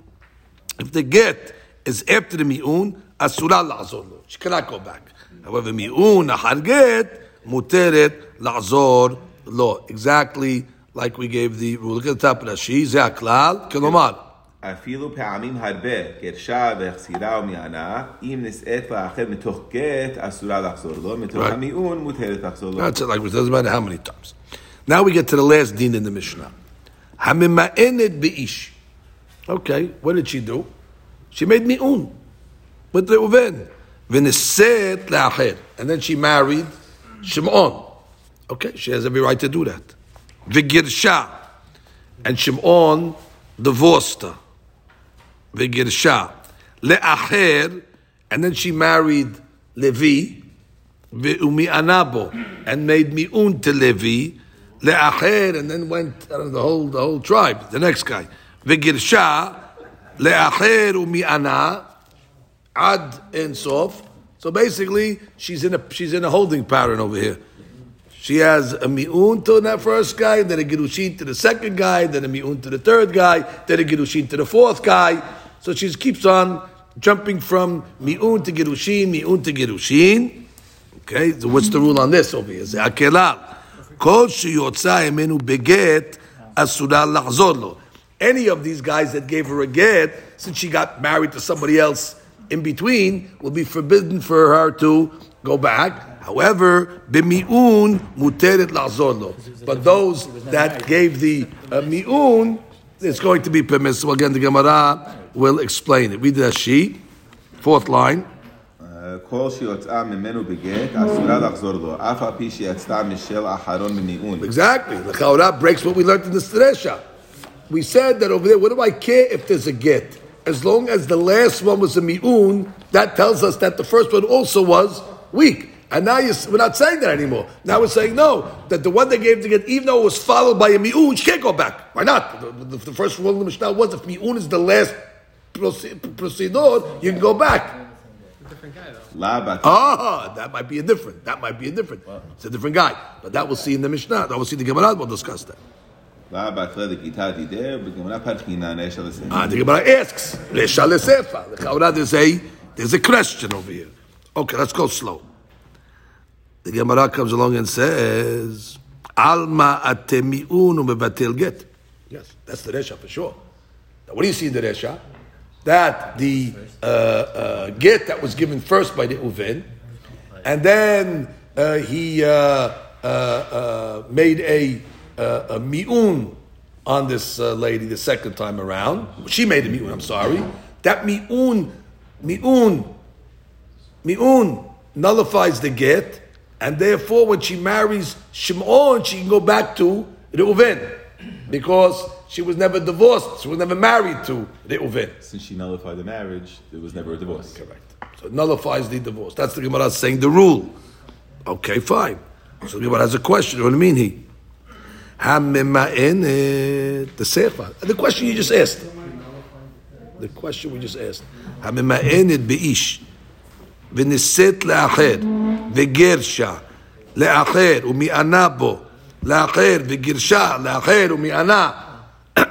if the get is after the mi'un, asura lo. She cannot go back. However, mi'un ahar get, muteret la'zor lo. Exactly like we gave the rule. Look at the top of Rashi. Ze'aklal, kelomar. אפילו פעמים הרבה, גרשה והחסירה ומענה, אם נישאת לאחר מתוך גט, אסורה לחזור לו, מתוך Right. המיעון מותרת לחזור לו. That's it, like it doesn't matter how many times. Now we get to the last din in the Mishnah. Hamima'ened be'ish. Okay, what did she do? She made mi'un with the Uven. V'neset la'acher. And then she married Shimon. Okay, she has every right to do that. V'girsha. And Shimon divorced her. V'girsha. Le'acher. And then she married Levi. Ve'umi anabo, and made mi'un to Levi, le'acher, and then went don't the whole the whole tribe. The next guy, ve'girsha, le'acher umi ana, ad en sof. So basically, she's in a she's in a holding pattern over here. She has a mi'un to that first guy, then a girushin to the second guy, then a mi'un to the third guy, then a girushin to the fourth guy. So she keeps on jumping from mi'un to girushin, mi'un to girushin. Okay, so what's the rule on this over here? זה הכלל. כל שיוצא ממנו בגט, אסורה לחזור לו. Any of these guys that gave her a get, since she got married to somebody else in between, will be forbidden for her to go back. However, b'mi'un muteret לחזור לו. But those that gave the uh, mi'un, it's going to be permissible. Again, the Gemara will explain it. Read the sheet, fourth line. כל שיוצאה ממנו בגט, אסורה לחזור לו, אף על פי שיצאה משל האחרון במיעון. Exactly. The Chaura breaks what we learned in the Stresha. We said that over there, what do I care if there's a get? As long as the last one was a mi'un, that tells us that the first one also was weak. And now we're not saying that anymore. Now we're saying no, that the one they gave to get, even though it was followed by a mi'un, she can't go back. Why not? The, the, the first rule of the Mishnah was if mi'un is the last procedure, you can go back. Different guy though. Ah, that might be a different. That might be a different. Wow. It's a different guy, but that we'll see in the Mishnah. That we'll see the Gemara. We'll discuss that. Ah, the Gemara asks, there's a question over here. Okay, let's go slow. The Gemara comes along and says, Alma atemi'un umevatel get. Yes, that's the Resha for sure. Now, what do you see in the Resha? that the uh, uh, get that was given first by the Reuven, and then uh, he uh, uh, uh, made a, a mi'un on this lady the second time around. She made a mi'un, I'm sorry. That mi'un, mi'un, mi'un nullifies the get, and therefore, when she marries Shimon, she can go back to Reuven because she was never divorced. She was never married to Reuven. Since she nullified the marriage, there was never a divorce. Correct. So it nullifies the divorce. That's the Gemara saying the rule. Okay, fine. So the Gemara has a question. What do you mean he? The sefer? The question you just asked. The question we just asked. Hamimaenet beish. V'niset la'acher. וגרשה לאחר, ומענה בו, לאחר, וגירשה לאחר, ומענה.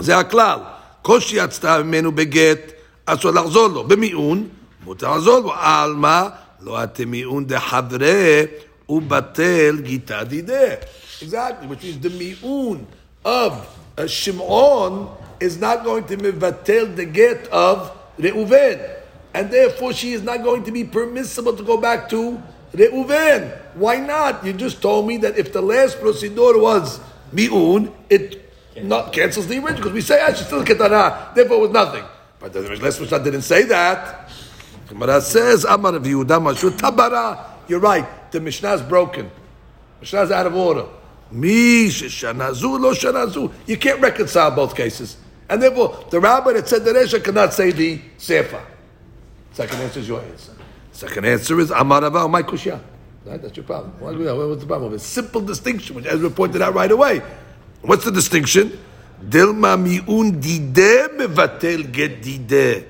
זה הכלל. כל שיצתה ממנו בגט, אסור לחזור לו. במיעון, מותר לחזור לו. עלמא, לא אתם דחברה, ובטל גיתא דידה. Exactly, which means the mi'un of uh, Shimon is not going to mevatel the get of Reuven. And therefore she is not going to be permissible to go back to Reuven. Why not? You just told me that if the last procedure was mi'un, it not cancels the original because we say ah, she's still ketana, therefore it was nothing. But the last Mishnah didn't say that. Gemara says, Amar Tabara. You're right. The Mishnah is broken. Mishnah is out of order. Lo. You can't reconcile both cases. And therefore, the rabbi that said the Resha cannot say the Sefer. Second answer is your answer. Second answer is Amar Rava my kushya. Right? That's your problem. What's the problem? A simple distinction, which Ezra pointed out right away. What's the distinction? Dilma mi'un dide mevatel get dide.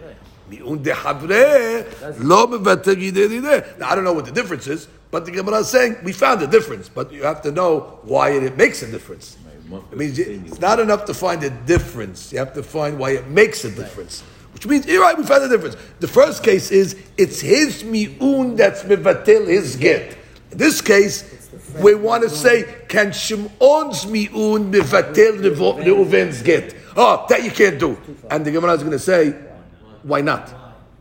Mi'un de havre lo mevatel gide dide. Now, I don't know what the difference is, but the Gemara is saying we found a difference, but you have to know why it makes a difference. It means it's not enough to find a difference. You have to find why it makes a difference. Which means, you're right, we found a difference. The first case is, it's his mi'un that's mevatel his get. In this case, we want to say, can Shimon's mi'un mevatel Reuven's get? Oh, that you can't do. And the Gemara is going to say, why not?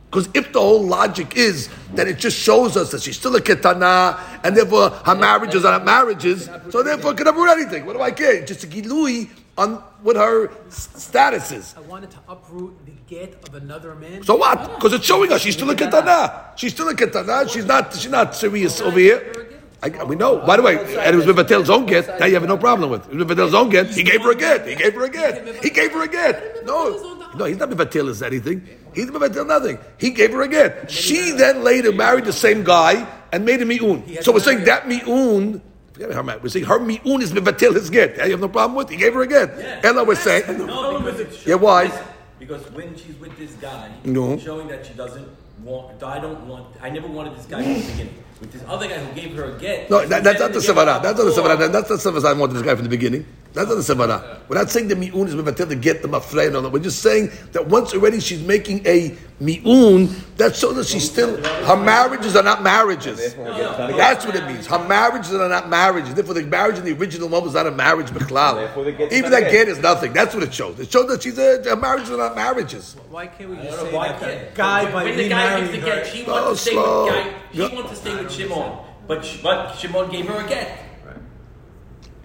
Because if the whole logic is that it just shows us that she's still a ketana, and therefore her marriages are not marriages, so therefore can never do anything. What do I care? Just a gilui on what her status is. I wanted to uproot the get of another man. So what? Because it's showing us she's still a ketana. She's still a ketana. She's not. She's not serious over here. I, we know. By the way, and it was Mivatel's own get. Now you have no problem with. It was Mivatel's own get. He gave her a get. He gave her a get. He gave her a get. No, no, he's not Mivatel is anything. He's Mivatel nothing. He gave her a get. She then later married the same guy and made a mi'un. So we're saying that mi'un. Forget her. We're saying her mi'un is Mivatel his get. That you have no problem with. it. He gave her a get. Ella, we're saying. No, because it's Yeah, why? Because when she's with this guy, No. showing that she doesn't want, I don't want, I never wanted this guy from the beginning. With this other guy who gave her a get. No, that, that's not wanted the to give Savara. That's not the before. Savara. That's not the Savara I wanted this guy from the beginning. That's not the Savara. We're not saying the Mi'un is Mevatel to get the Mafrei and all that. We're just saying that once already she's making a Mi'un, that's so that she's still, her marriages are not marriages. That's what it means. Her marriages are not marriages. Therefore, the marriage in the original one was not a marriage, Therefore, the Bichlal. Even that get. get is nothing. That's what it shows. It shows that she's a, her marriages are not marriages. Why can't we just say why that guy when, by when the guy gives the remarrying get, her? she Slow, wants to stay with guy, she Yeah. wants to stay with Shimon, but Sh- but Shimon gave her a get.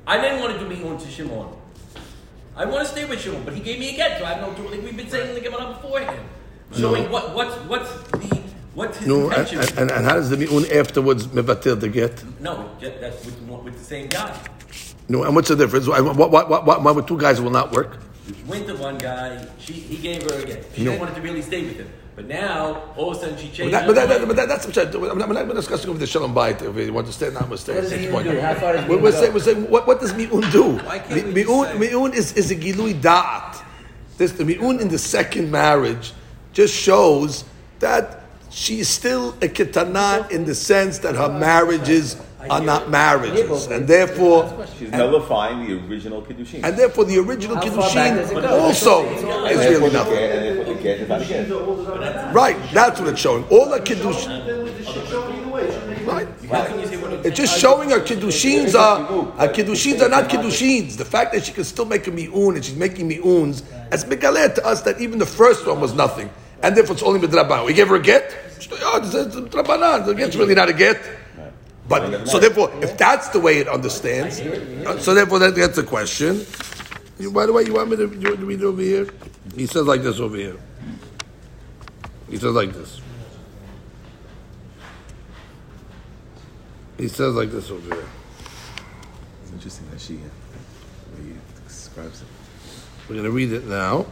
I didn't want to do me on to Shimon. I want to stay with Shimon, but he gave me a get, so I have no. Like we've been saying in the Gemara beforehand, showing what what's what's the what's his No, and, intention. and, and how does the Mi'un afterwards Mevatel the get? no, that's with, with the same guy. No, and what's the difference? Why, why, why, why, why would two guys will not work? Went to one guy, she he gave her a get. She No. didn't want to really stay with him, but now all of a sudden she But, changed. that, but, that, that, but that, that's what I, I'm not, we're not discussing over the shalom bayit if you want to stay, not mistake. What does mi'un do? How far does We're, we're saying, we're saying what, what does mi'un do? Why can't Mi- mi'un, mi'un is, is a gilui da'at. This, the mi'un in the second marriage just shows that she is still a ketana in the sense that her marriages are not marriages, and therefore, She's nullifying the original kiddushin. and therefore the original How far back does it kiddushin also is really nothing. get- and therefore the get is not a get. Right, that's what it's showing. All the kiddush. Right. How can you say what It's just showing her kiddushins uh, are her kiddushins are not kiddushins. The fact that she can still make a mi'un and she's making mi'uns, as megalet to us that even the first one was nothing, and therefore it's only midrabanan. We gave her a get. Oh, it's it's midrabanan. The get's really not a get. But so therefore, if that's the way it understands, uh, so therefore that, that's the question. You- By the way, you want me to you want me to read it over here? He says like this over here. He says like this. He says like this over here. It's interesting that she, uh, the way he describes it. We're going to read it now.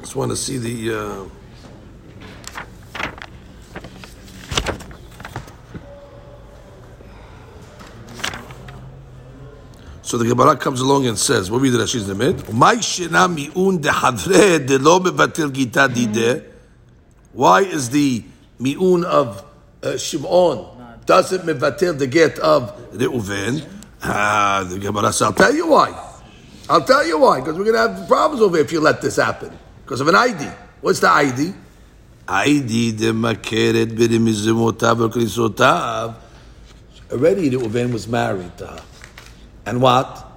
Just want to see the. Uh... So the Gemara comes along and says, "What we did Rashi's? Umay shena miun dehadre de lo mevatil gita dide." Why is the miun of uh, Shimon doesn't mevatil the get of Reuven? Ah, the Gemara says, "I'll tell you why." I'll tell you why. Because we're going to have problems over here if you let this happen. Because of an ID. What's the ID? ID de makeret b'demizemotav v'krisotav. Already Reuven was married to her. And what?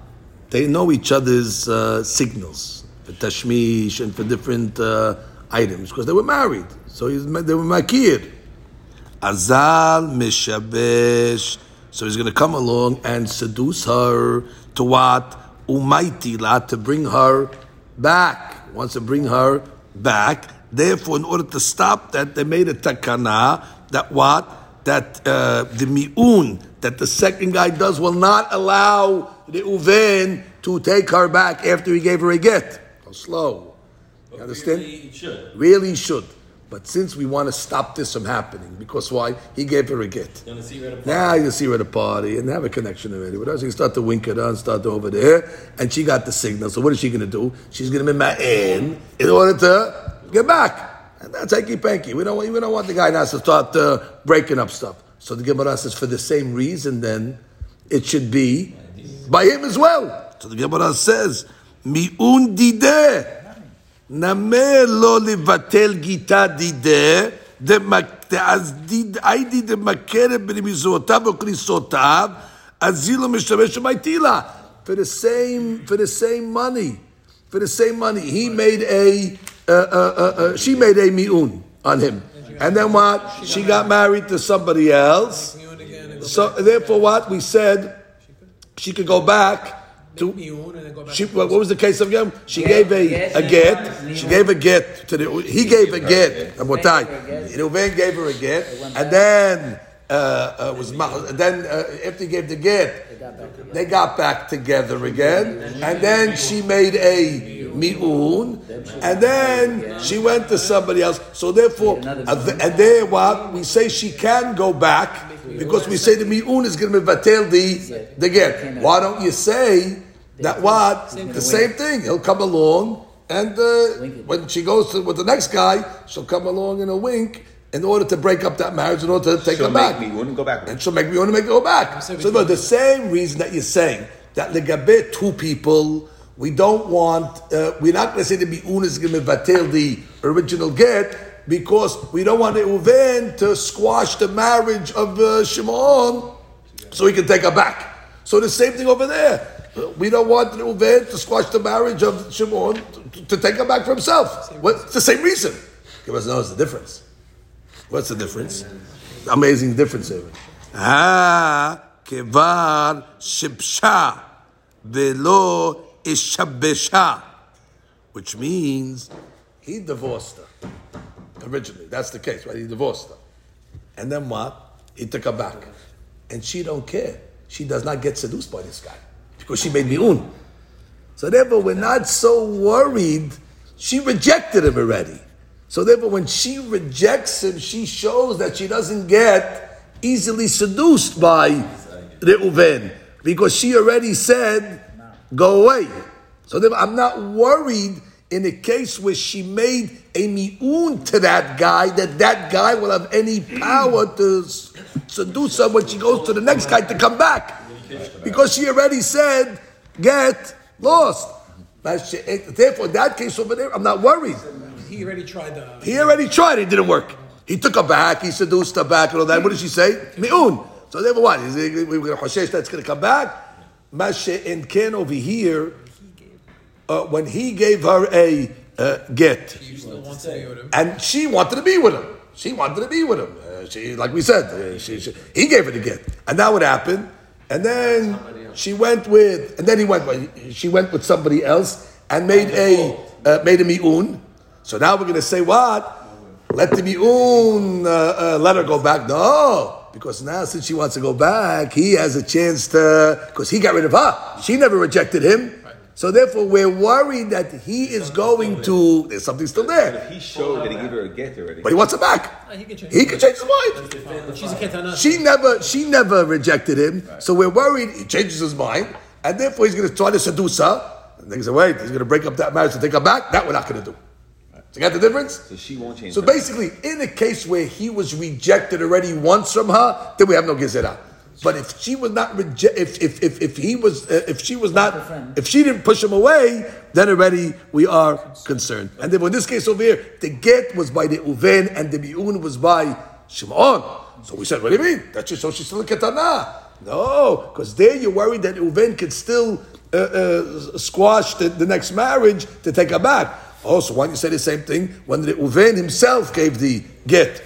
They know each other's uh, signals for tashmish and for different uh, items because they were married. So he's, they were makir. Azal mishabesh. So he's going to come along and seduce her to what? Umaitila, to bring her back. Wants to bring her back. Therefore, in order to stop that, they made a takana that what? That uh, the mi'un that the second guy does will not allow the Reuven to take her back after he gave her a get. Go slow. You understand? Really, should. Really should. But since we want to stop this from happening, because why? He gave her a get. You want to see right up Now you see her at a party and have a connection already with her. So you start to wink at her and start to over there, and she got the signal. So what is she going to do? She's going to be ma'in in order to get back. And that's hanky panky. We don't, want- we don't want the guy now to start uh, breaking up stuff. So the Gemara says, for the same reason, then it should be by him as well. So the Gemara says, mi'un dideh. נמר לא לבטל גיטה דידה, אז הייתי דמכרת ברמיזותיו וכניסותיו, אז היא לא משתמש במייטילה. For the same, for the same money, for the same money, he made a, uh, uh, uh, uh, she made a mi'un on him. And then what? She got married to somebody else. So therefore what? We said she could go back to she, what was the case of him? She gave a, a get. She gave a get to the. He gave a get. Rabotai. Reuven gave her a get, and then uh, uh, was then uh, after he gave the get, they got back together again, and then she made a mi'un, and then she went to somebody else. So therefore, and there what we say she can go back because we say the mi'un is going to be vatel the the get. Why don't you say? That what? The same thing. He'll come along, and uh, when she goes to, with the next guy, she'll come along in a wink in order to break up that marriage, in order to take She'll her back. make me wouldn't go back. And she'll make me want to make her go back. So but the same reason that you're saying that legabe two people, we don't want, uh, we're not going to say the mi'un is going to batil the original get because we don't want uven to squash the marriage of uh, Shimon so he can take her back. So the same thing over there. We don't want the Reuven to squash the marriage of Shimon to, to take her back for himself. What, it's the same reason. Us knows the difference. What's the difference? Amazing difference. Ah, kevar shibsha velo ishabesha, which means he divorced her originally. That's the case, right? He divorced her, and then what? He took her back, and she don't care. She does not get seduced by this guy because she made me mi'un. So therefore, we're not so worried. She rejected him already. So therefore, when she rejects him, she shows that she doesn't get easily seduced by Reuven because she already said, "Go away." So therefore, I'm not worried in a case where she made a mi'un to that guy that that guy will have any power to seduce her when she goes to the next guy to come back because she already said, "Get lost." Eh, therefore, in that case over there, I'm not worried. He already tried the. He already tried, it didn't work. He took her back, he seduced her back and all that. What did she say? Mi'un. So therefore, what? Is it, we're going to that's going to come back? Mashe and Ken over here, uh, when he gave her a uh, get, You still want to be with him. and she wanted to be with him. She wanted to be with him. Uh, she, like we said, uh, she, she, he gave her the get, and that would happen. And then she went with, and then he went. with- She went with somebody else and made a uh, made a miun. So now we're going to say what? Let the miun uh, uh, let her go back. No, because now since she wants to go back, he has a chance to because he got rid of her. She never rejected him. So therefore, we're worried that he is going to. There's something still there. If he showed that he gave her a get already. But he wants it back. Uh, he can change. He can change his mind. She's a ketana. She never, she never rejected him. So we're worried he changes his mind, and therefore he's going to try to seduce her. And they say, wait, he's going to break up that marriage to take her back. That we're not going to do. So you got the difference? So she won't change. So her. basically, in a case where he was rejected already once from her, then we have no gezerah. But if she was not reject, if, if if if he was, uh, if she was not, if she didn't push him away, then already we are concerned. And then in this case over here, the get was by the Reuven and the miun was by Shimon. So we said, what do you mean? That's just so she's still a ketana. No, because there you're worried that uven could still uh, uh, squash the, the next marriage to take her back. Oh, so why don't you say the same thing when the Reuven himself gave the get?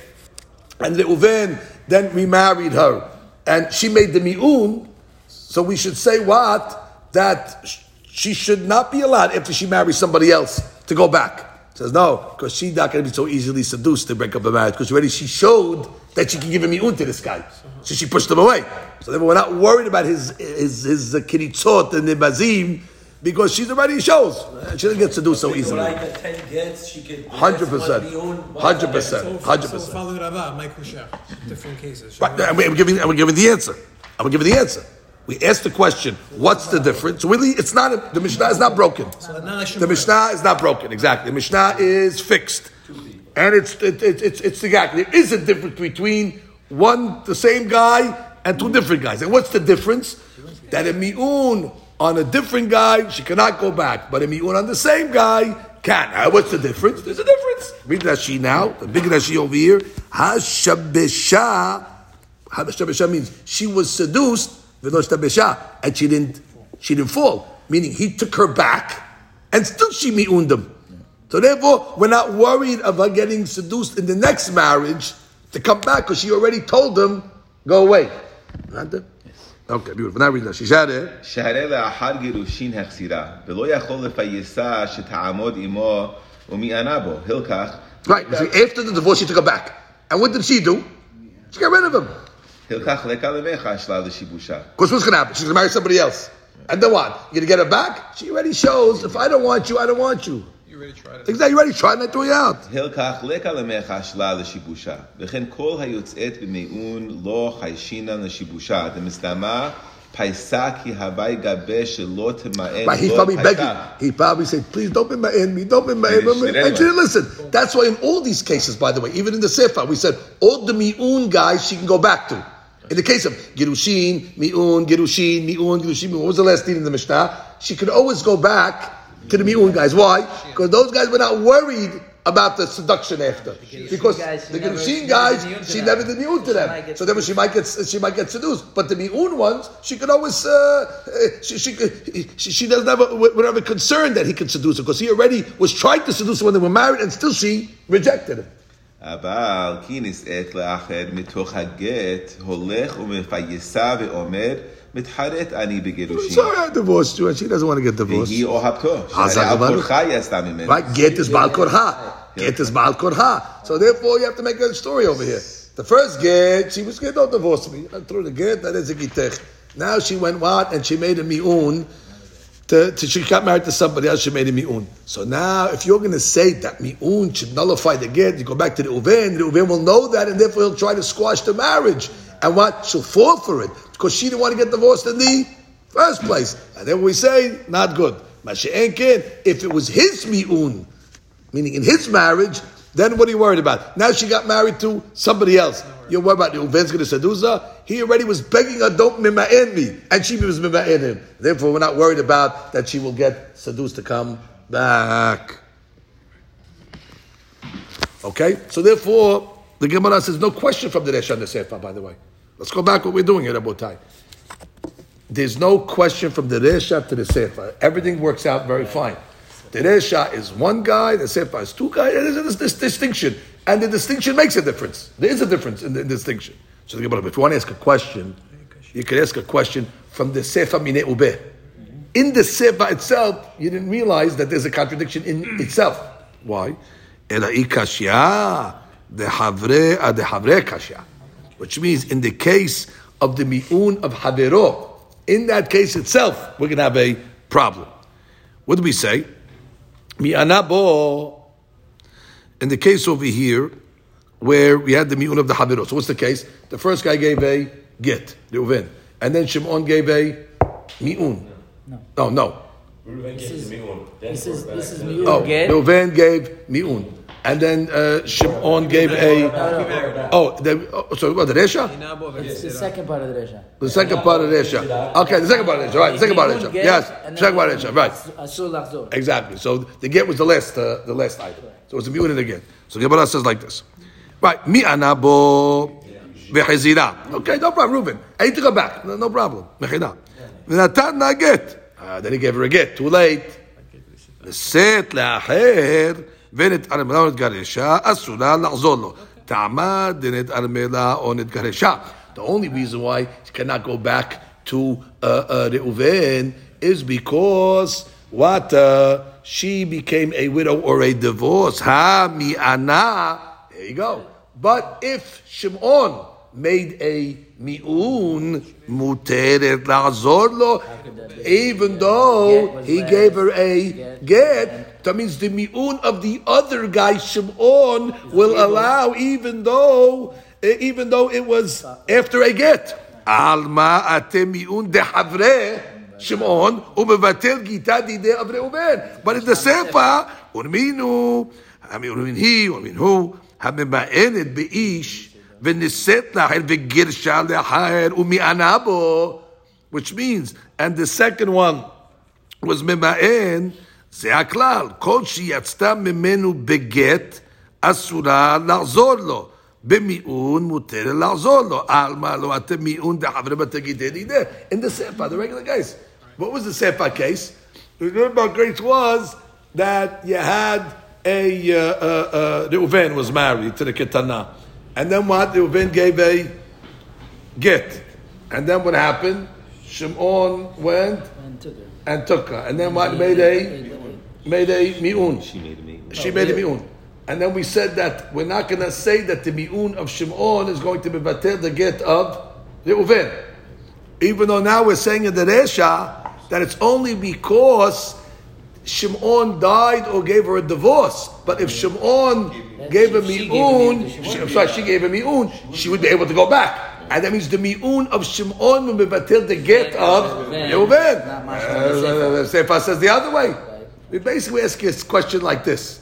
and Reuven then remarried her, and she made the mi'un. So we should say what that she should not be allowed after she marries somebody else to go back. Says no, because she's not going to be so easily seduced to break up a marriage. Because already she showed that she can give a mi'un to this guy, so she pushed him away. So then we're not worried about his his his uh, kiritzot and nibazim because she's already shows she doesn't get seduced so easily. I got 10 gets, she could. Hundred percent, hundred percent, hundred percent. follow Rava, Michael Shah. Different cases. Right, I'm, I'm giving, I'm giving the answer. I'm giving the answer. We asked the question, what's the difference? Really, it's not, a, the Mishnah is not broken. The Mishnah is not broken, exactly. The Mishnah is fixed. And it's, it, it, it's, it's exactly, there is a difference between one, the same guy, and two different guys. And what's the difference? That a mi'un on a different guy, she cannot go back. But a mi'un on the same guy can. What's the difference? There's a difference. Read Rashi now, the big Rashi over here. Ha-shabesha Habesha means she was seduced, and she didn't, she didn't fall. Meaning he took her back, and still she mi'uned him. So therefore, we're not worried of her getting seduced in the next marriage to come back because she already told him, go away. Okay, beautiful. Now read that. Shishare. Share le'achar girushin hechsira, ve'lo yachol lefayisa sheta'amod imo umi'ana bo. Hilkach. Right, see, after the divorce, she took her back. And what did she do? She got rid of him. Hilkach leka levecha shlal l'shibusha. Because what's going to happen? She's going to marry somebody else. And then what? You're going to get her back? She already shows, if I don't want you, I don't want you You already tried it. Exactly. You already tried and I threw you out. הלקח לקה למך שלה לשיבושה. וכן כל היוצאת במיעון לא חיישינן לשיבושה. דמסתמה פייסה כי הווי גבה שלא תמאן Right, he's לא probably begging. פייסה. He probably said, please don't be my enemy, don't be my And she enemy. did And she anyway. didn't listen. That's why in all these cases, by the way, even in the Sefer, we said all the mi'un guys she can go back to. In the case of Girushin, Mi'un, Girushin, Mi'un, Girushin, what was the last thing in the Mishnah? She could always go back to the Mi'un guys. Why? Because those guys were not worried about the seduction after. Because guys, she the never- Girushin she never guys, did Mi'un to she them. never did Mi'un to She them. might get So then she might get she might get seduced. But the Mi'un ones, she could always uh, uh, she, she, she she doesn't have a, whatever concern that he could seduce her because he already was trying to seduce her when they were married and still she rejected him. אבל כי נישאת לאחר מתוך הגט, הולך ומפייסה ואומר, מתחרט Sorry, I divorced you, and she doesn't want to get divorced. והיא Right, get this bal כורחה. Get this bal כורחה. So therefore you have to make a story over here. The first get, she was get, don't divorce me. I threw the get, that is a gitech. Now she went what? And she made a mi'un. To, to, she got married to somebody else, she made a mi'un. So now, if you're going to say that mi'un should nullify the get, you go back to the Reuven, the Reuven will know that, and therefore he'll try to squash the marriage. And what? She'll fall for it. Because she didn't want to get divorced in the first place. And then we say, not good. If it was his mi'un, meaning in his marriage, then what are you worried about? Now she got married to somebody else. You're worried about the Reuven's going to seduce her? He already was begging her, don't mima'en me. And she was mima'en him. Therefore, we're not worried about that she will get seduced to come back. Okay? So therefore, the Gemara says no question from the Resh and the Sefer, by the way. Let's go back what we're doing here, Rabotai. There's no question from the Resha to the Sefer. Everything works out very fine. The Resha is one guy, the Sefer is two guys, there's this, distinction. And the distinction makes a difference. There is a difference in the, in distinction. So. If you want to ask a question, you can ask a question from the Sefer Mine Ubeh. In the Sefer itself, you didn't realize that there's a contradiction in itself. Why? Ela ikashya, the havre, uh, the havre kashya. Which means in the case of the mi'un of havero, in that case itself, we're going to have a problem. What do we say? Mi'anabo, in the case over here, where we had the mi'un of the havero. So what's the case? The first guy gave a get, Reuven. And then Shimon gave a mi'un. No. Oh, no, no. This is this is this is mi'un Oh, get. Reuven gave mi'un. And then uh, Shimon gave a. Oh, the, oh what, the Resha? It's the second part of the Resha. The second part of the Resha. Okay, the second part of the Resha, right. The second part of the Resha. Yes, second part of the Resha, right. Exactly. So the get was the last, uh, the last item. So it's a mutant again. So Gemara says like this. Right. Mi anabo v'chizira. Okay, no problem, Reuben. I need to go back. No, no problem. mechida V'natan na get. Ah, then he gave her a get. Too late. Set laher. ונתערמלה או נתגרשה, אסורה לחזור לו. טעמה דנתערמלה או נתגרשה. The only reason why he cannot go back to uh, uh, Reuven is because what uh, she became a widow or a divorce. Ha mi'ana. There you go. But if Shimon made a mi'un, muteret la'azor lo, even though he gave her a get, that means the mi'un of the other guy, Shimon, will allow, even though, even though it was after a get. Alma atem mi'un dehavre, Shimon, umevatel gita dide of Reuven. But in the Sefer, urminu, urmin he, urmin hu, הממאנת באיש ונישאת לאחר וגירשה לאחר ומענה בו, which means, and the second one was ממאן, זה הכלל, כל שיצתה ממנו בגט, אסורה לחזור לו. במיעון מותר לעזור לו. עלמא לא אתם מיעון דחברי בתגידי דידה. In the Sefer, the regular case. What was the Sefer case? The remember case was that you had a, uh, uh, uh, Reuven was married to the Ketana. And then what? Reuven gave a get. And then what happened? Shimon went And took her. and took her. And then what? Made a, made a mi'un. She made me. She made a mi'un. And then we said that we're not going to say that the mi'un of Shimon is going to be batel the get of Reuven. Even though now we're saying in the Resha that it's only because Shimon died or gave her a divorce. But if Shimon gave a She- she mi'un, mi'un she, I'm sorry, she gave a mi'un, she would be able to go back. And that means the mi'un of Shimon will be batel the get of Reuven. Reuven. Not much from the Sefer. The Sefer says the other way. We basically ask you a question like this: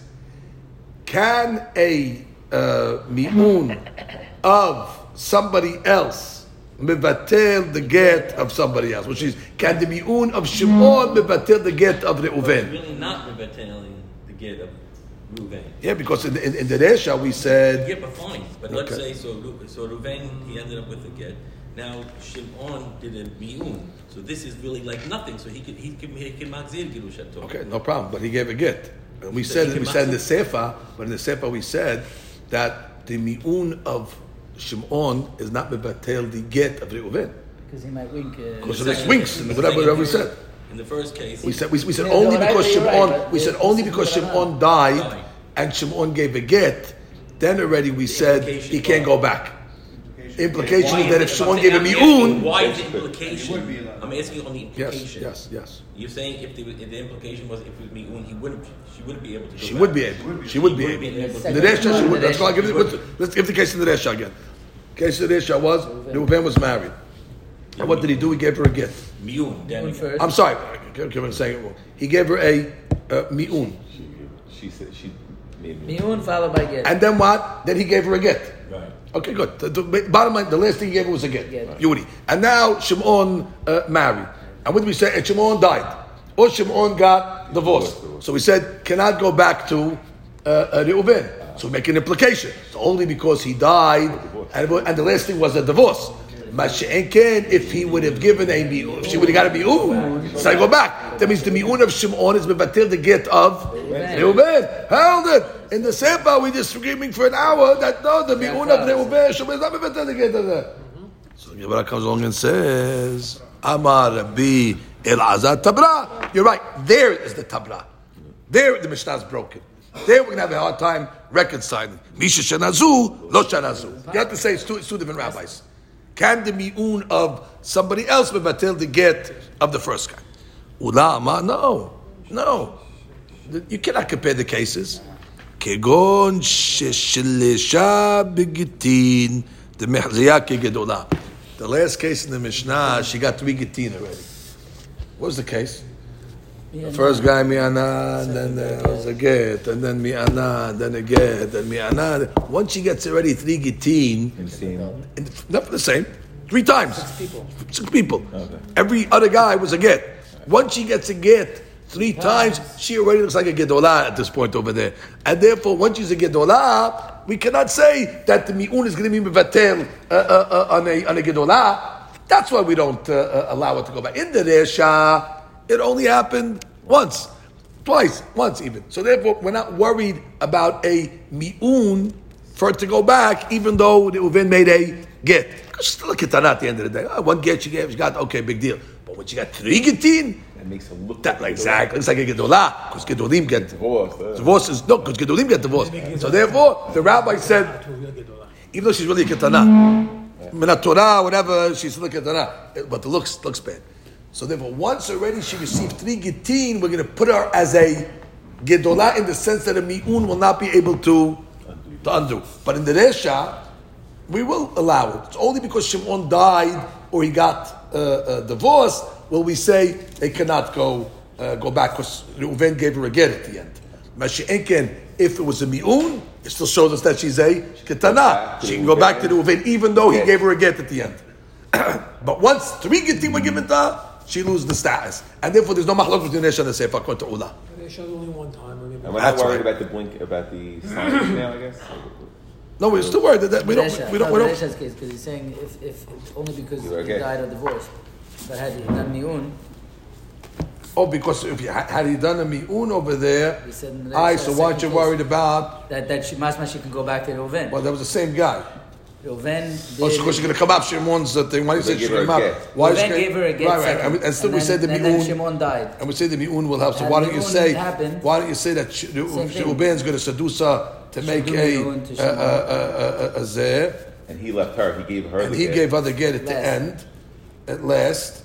Can a uh, mi'un of somebody else mevatel the get of somebody else? Which is, can the mi'un of Shimon mevatel the get of Reuven? really not the get of Ruvain. Yeah, because in, in, in the Resha we said Get but fine. But let's say so. So Ruvain he ended up with a get. Now Shimon did a miun. So this is really like nothing. So he could he could he could magzir girushato. Okay, no problem. But he gave a get. And we So said we said in the max Sefer, but in the Sefer we said that the mi'un of Shimon is not mevatel the get of Reuven. Because he might wink. Uh, Because of the swings and whatever, whatever we said. In the first case, We said we, we said Yeah, only no, because you're right, Shimon but we said only because Shimon on. died Right. and Shimon gave a get, then already we said he can't go back. Implication Why is that if is it- Shimon gave a saying- mi'un, Why is the implication? I'm asking on the implication. yes, yes. yes. You're saying if the, if the implication was if it was miun, he wouldn't. She wouldn't be able to. Go She back. would be able. She would be She would be able. able In to. the Resha, she would. Let's, go, give let's, let's give the case in the Resha again. Case of the Resha was Reuven was married. And what did he do? He gave her a gift. Miun. Then. I'm sorry, Kevin saying it wrong. He gave her a uh, mi'un. She said she made me. Mi'un followed by gift. And then what? Then he gave her a get. Right. Okay, good. The, the bottom line, the last thing he gave was a get. Get. Yuri. And now Shimon uh, married. And what did we say? And Shimon died. Or Shimon got divorced. So we said, cannot go back to uh, uh, Reuven. So make an implication. So only because he died, and, and the last thing was a divorce. Mashenken, if he would have given a mi'un, if she would have got a mi'un, so I go back. That means the mi'un of Shimon is mevatil the get of Reuben. Held it. In the Seba, we just screaming for an hour that no, the mi'un of Reuben, Shimon is not mevatil the get of that. So the Gemara comes along and says, Amar Rabbi Elazar Tabra. You're right. There is the Tabra. There the Mishnah is broken. There we're going to have a hard time reconciling. Misha Shanazu, Lo Shanazu. You have to say it's two, it's two different rabbis. Can the mi'un of somebody else be batil the get of the first guy? Ulama, no. No. You cannot compare the cases. כגון ששלשה בגיטין דמחזיה כגדולה. The last case in the Mishnah, she got three gitin already. What was the case? The first guy mi'ana, and then there was a get, and then mi'ana, and then a get, and mi'ana. Once she gets already three gitin, and- not the same, three times. Six people. Six people. Every other guy was a get. Once she gets a get three times, she already looks like a gedolah at this point over there. And therefore, once she's a gedolah, we cannot say that the mi'un is going to be mevatel uh, uh, uh, on a on a gedolah. That's why we don't uh, uh, allow it to go back. In the Resha, it only happened once, twice, once even. So therefore, we're not worried about a mi'un for it to go back, even though the Reuven made a get. Because still a ketana at the end of the day. Ah, one get she gave, she got, okay, big deal. But when she got three getin, That makes it look that, like exactly, looks like a gedolah, because gedolim get Divorced, uh. Divorce is, no, because gedolim get divorced. So therefore, the rabbi said, even though she's really a minat Torah, whatever, she's still a ketana, but the looks looks bad. So therefore, once already she received three gitin, we're going to put her as a gedolah in the sense that a mi'un will not be able to, to undo. But in the resha, we will allow it. It's only because Shimon died or he got uh, uh, divorced will we say they cannot go uh, go back because Reuven gave her a get at the end. Mashi'enken, if it was a mi'un, it still shows us that she's a ketana. She can go back to Reuven even though he gave her a get at the end. but once three getim were given to her, she loses the status. And therefore there's no mahlok between Resha and Sefer according to Ula. They showed only one time. I mean, And we're not worried right. about the blink, about the signage now, I guess. No, we're still worried that, that we don't, Beresha, we don't, no, we don't. Beresha's case, because he's saying if, if, if only because You he gay. died or divorced. But had he done mi'un, Oh, because if you, had he done a mi'un over there, He said in aye, so why aren't you worried about? that, that she, Masma, she can go back to the Reuven. Well, that was the same guy. Reuven did, of course, you're going to come up Shimon's uh, thing. Why do you say give her a Shimon? get. Why is Reuven she- gave her a get Right, right. second. And, we- and still, we then- said the and then mi'un. Shimon died. And we say the mi'un will help. So And why don't you say? happened. Why don't you say that Sh- Same thing. Reuben's going to seduce her to make a mi'un a, Shimon. a, a, a, a zeh, And he left her. He gave her. and the he gift. gave her the get at the end, at last,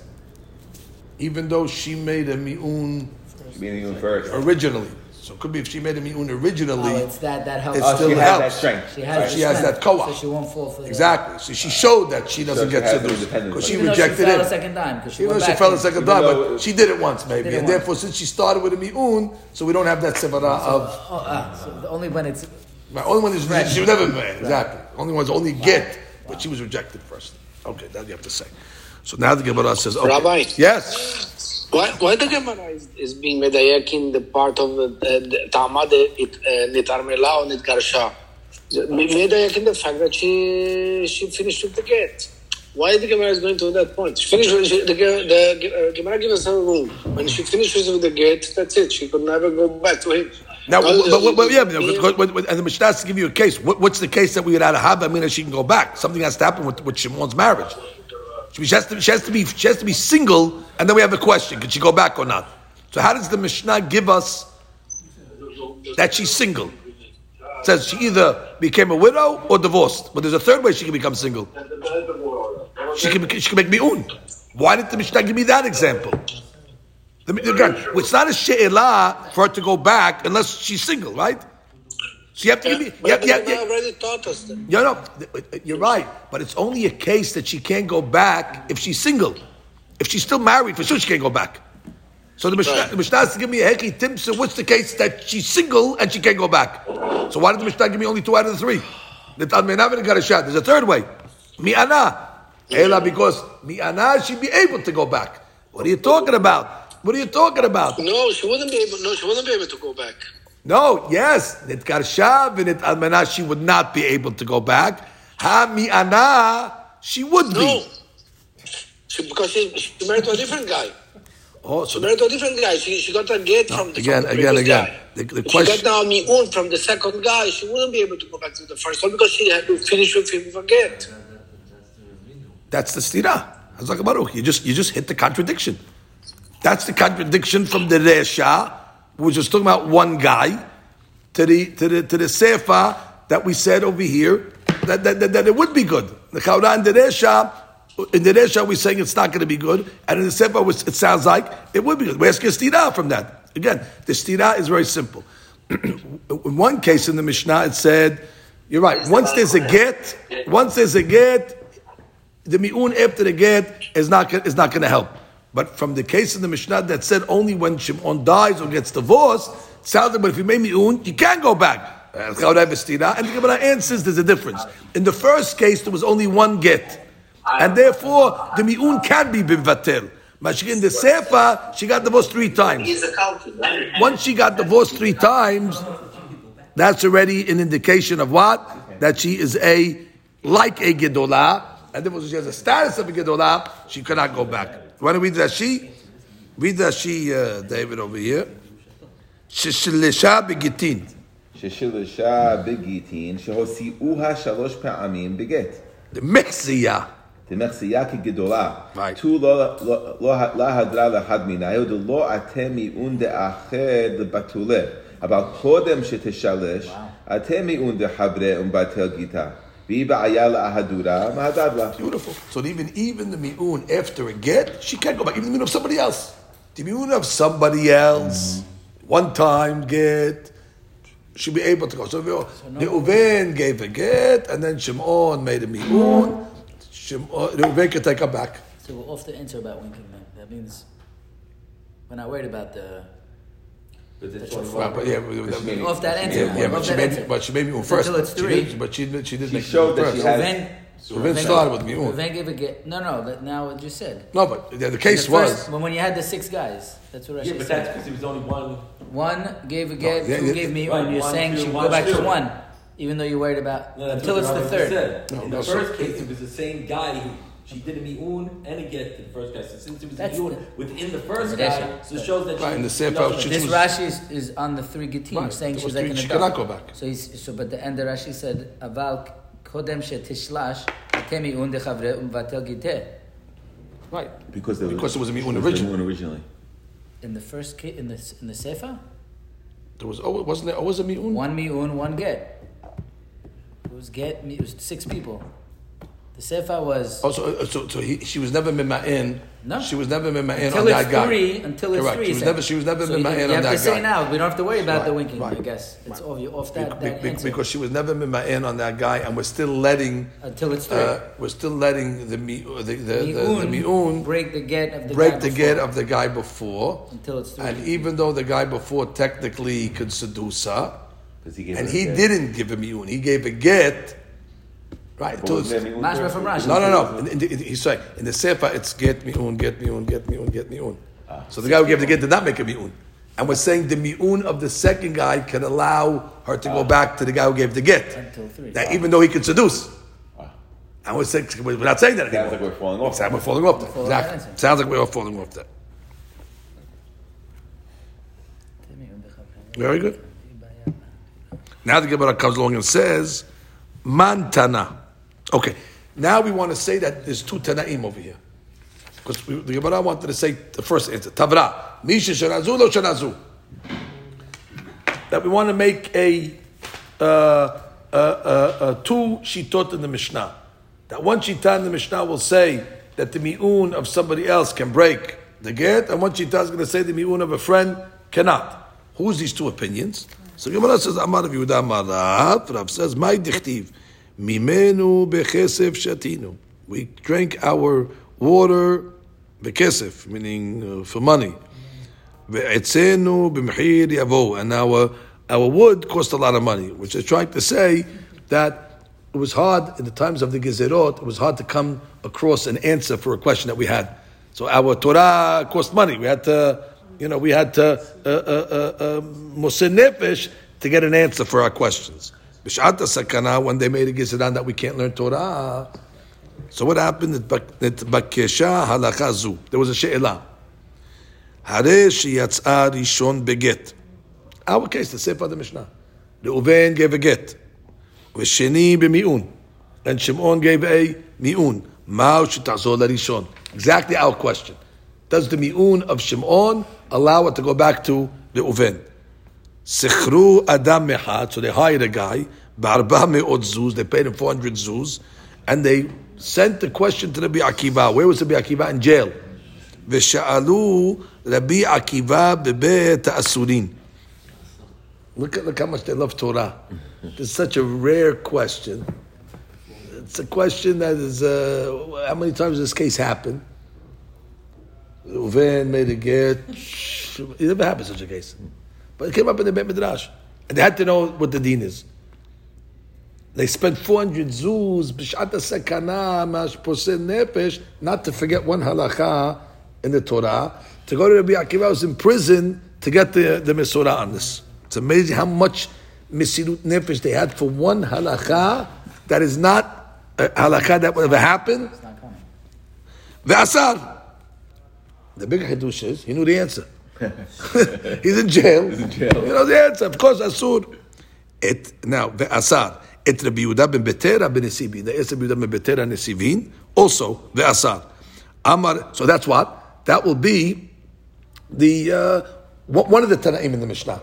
even though she made a mi'un She made it even first. originally. So it could be if she made a mi'un originally. Oh, it's that, that helps. It Oh, still she has that strength. She has, She has that koach. So she won't fall for the- Exactly. So she showed that she doesn't she get has the seduced because she Even though rejected she fell a second time because she Even went though she fell in. a second time, but she did it once maybe, it and once. therefore since she started with a mi'un, so we don't have that sevara of Oh, ah, so the only when it's right, only one is rejected. she was never married exactly. Only one's only get, but she was rejected first. Okay, that you have to say. So now the Gemara says, okay, Rabbi. yes, Why, why the Gemara is, is being medayek in the part of the, the Ta'amad it uh, nitarmela or nitgarsha? Medayek in the fact that she she finished with the get. Why the Gemara is going to that point? She finished with, she, the, the uh, Gemara gives us a rule. When she finishes with the get, that's it. She could never go back to him. Now, but, but, but, yeah, but, being- but- but- and the Mishnah has to give you a case. What, what's the case that we would have? I mean, that she can go back. Something has to happen with, with Shimon's marriage. She has, to, she has to be she has to be single, and then we have a question: Can she go back or not? So, how does the Mishnah give us that she's single? It says she either became a widow or divorced, but there's a third way she can become single. She can she can make mi'un. Why didn't the Mishnah give me that example? The, again, it's not a she'elah for her to go back unless she's single, right? So you have to give me. Yeah, the yeah, yeah. already taught us that. You know, you're right, but it's only a case that she can't go back if she's single. If she's still married, for sure she can't go back. So the Mishnah, Right. the Mishnah has to give me a heki timsa. What's the case that she's single and she can't go back? So why did the Mishnah give me only two out of the three? Got a shot. There's a third way. Mi'ana. Ela because mi'ana she'd be able to go back. What are you talking about? What are you talking about? No, she wouldn't be able. No, she wouldn't be able to go back. No, yes, nit and nit almana, she would not be able to go back. Ha mi'ana, she would be. No. She, because she, she married to a different guy. Oh, She so married to a different guy. She, she got a get from, again, from the again, again. guy. The- the question- She got now mi'un from the second guy. She wouldn't be able to go back to the first one because she had to finish with him with a get. That's the stira. Hazak Baruch. You just you just hit the contradiction. That's the contradiction from the Resha, which was talking about one guy, to the to the to the Sefer that we said over here that that, that, that it would be good. The Chaura and the Resha, in the Resha we're saying it's not going to be good, and in the Sefer it sounds like it would be good. We're asking stira from that. Again, the stira is very simple. in one case in the Mishnah it said, you're right. Once there's a get, once there's a get, the mi'un after the get is not is not going to help. But from the case in the Mishnah that said only when Shimon dies or gets divorced, it sounds like, but if you made mi'un, you can't go back. Uh. And the Gemara answers there's a difference. In the first case, there was only one get. And therefore, the mi'un can be bivatel. But she- in the Sefer, she got divorced three times. Once she got divorced three times, that's already an indication of what? That she is a, like a Gedolah, and therefore she has a status of a Gedolah, she cannot go back You want to read Rashi? Read Rashi, uh, David, over here. Shishlisha begitin. ששילשה בגיטין, שהוציאוה שלוש פעמים בגט. The Mechziyah. דמחסיה כגדולה. Right. תו לא- לא לא- לא הדרה לאחד מנהל, דלא אתם מיעון דאחר לבתולה. אבל קודם שתשלש, אתם מיעון דחברה ומבטל גיטה. Beautiful. So even even the mi'un after a get, she can't go back. Even the mi'un of somebody else. The mi'un of somebody else, mm-hmm. one time get, she'll be able to go. So, so no. Gave a get, and then Shimon made a mi'un. Shimon, Reuven can take her back. So we're off the answer about winking then. That means we're not worried about the Right, but yeah, but- Off that answer. yeah, yeah, but off she that made, answer. but she made mi'un first. Until it's She did, but she did, she did She make showed mi'un that she first. had- Reuven, Reuven started with mi'un. Reuven gave a get. No, no. That, now what you said. No, but the, the case the was. first- when, when you had the six guys. That's what I said. Yeah, but that's because there was only one. One gave a get, yeah, two yeah. gave me Right, one. You're one, saying two, she one, go back to one, even though you're worried about No, until it's the third. No, in the first case, it was the same guy who she did a mi'un and a get to the first guy. So since it was a That's mi'un the- within the first guy, it. so it shows that Right, she, in the same she doesn't- she- This was- Rashi is, is on the three Gittim, Right, saying there she's was like three- in she the cannot dark. go back. So he's, so but the end of Rashi said aval kodem shetishlash temi un dechavre umvatel giteh. Right. Because there was, Because it was a mi'un there was originally. mi'un originally. In the first case, in the in the sefer, There was, oh, wasn't there always a mi'un? one miun, one get. It was get. It was six people. The sefer was Oh, so, uh, so, so he, she was never in my mima'in. No. She was never mima'in until on that it's guy. three. Until it's Correct. three. She was he never, said. she was never So you, mima'in you on have to say guy. now. We don't have to worry about the winking. right, I guess it's right. off. You're off that, be- that be- answer. because she was never in my mima'in on that guy, and we're still letting, until it's three. uh, we're still letting the mi, the the, the, the Mi'un, mi'un break the get of the break guy the before. get of the guy before, until it's three. and even though the guy before technically could seduce her, 'Cause he and he didn't give a mi'un, he gave a get, right? What Until it's, there, Mashma from Rashi. No, no, no. In, in, in, he's saying in the sefer it's get mi'un, get mi'un, get mi'un, get mi'un. Ah. So the guy who gave the get did not make a mi'un, and we're saying the mi'un of the second guy can allow her to Ah. go back to the guy who gave the get. Until three. Now, even though he could seduce, and we're saying we're not saying that Ah. Sounds like we're falling off. Exactly, we're falling off that. Falling Exactly. off. Sounds like we're all falling off that. Very good. Now the Gemara comes along and says, Mantana. Okay, now we want to say that there's two Tanaim over here. Because the Gemara wanted to say the first answer, Tavra. Misha Shanazu, lo Shanazu. That we want to make a, uh, uh, uh, uh, two Shitot in the Mishnah. That one Shita in the Mishnah will say that the Mi'un of somebody else can break the get, and one Shita is going to say the Mi'un of a friend cannot. Who's these two opinions? So Gemara says, Amar Rav Yehuda Amar Rav, Rav says, My dichtiv, mimenu bechesef shatinu. We drank our water bekesef, meaning uh, for money. Ve'etzenu b'mechir yavo, and our our wood cost a lot of money, which is trying to say that it was hard in the times of the gezerot. It was hard to come across an answer for a question that we had. So our Torah cost money. We had to, you know, we had to uh, uh, uh, uh, to get an answer for our questions. B'shat sakana when they made a gezeran that we can't learn Torah. So what happened? Bakesha halakha zu. There was a she'elah. Hare shiyatzah rishon beget. Our case, the Sefer the Mishnah. Reuven gave a get. V'sheni b'mi'un. And Shimon gave a mi'un. Ma'u shetazol rishon. Exactly our question. Does the mi'un of Shimon allow it to go back to the Reuven? Sichru adam mechad, so they hired a guy, barba me'ot zuz, they paid him 400 zuz, and they sent the question to Rabbi Akiva. Where was Rabbi Akiva? In jail. V'sha'alu Rabbi Akiva bebet asurin. Look at look how much they love Torah. It's such a rare question. It's a question that is uh, how many times this case happened? Reuven made a get. It never happened such a case but it came up in the Beit Midrash, and they had to know what the deen is. They spent 400 zuz, b'shat sakana, mash posel nefesh, not to forget one halacha in the Torah. To go to Rabbi Akiva, was in prison to get the, the Mesorah on this. It's amazing how much Mesirut Nefesh they had for one halacha that is not a halacha that would ever happen. Ve'asar. The big chidush is, he knew the answer. He's in jail. He's in jail. He knows the answer. Of course, Asur. It, now, ve'asar. את רבי יהודה בן בטרה בנסיבין. There is רבי יהודה בן בטרה נסיבין, also, ואסר. Amar, so that's what? That will be the, uh, one of the Tanaim in the Mishnah.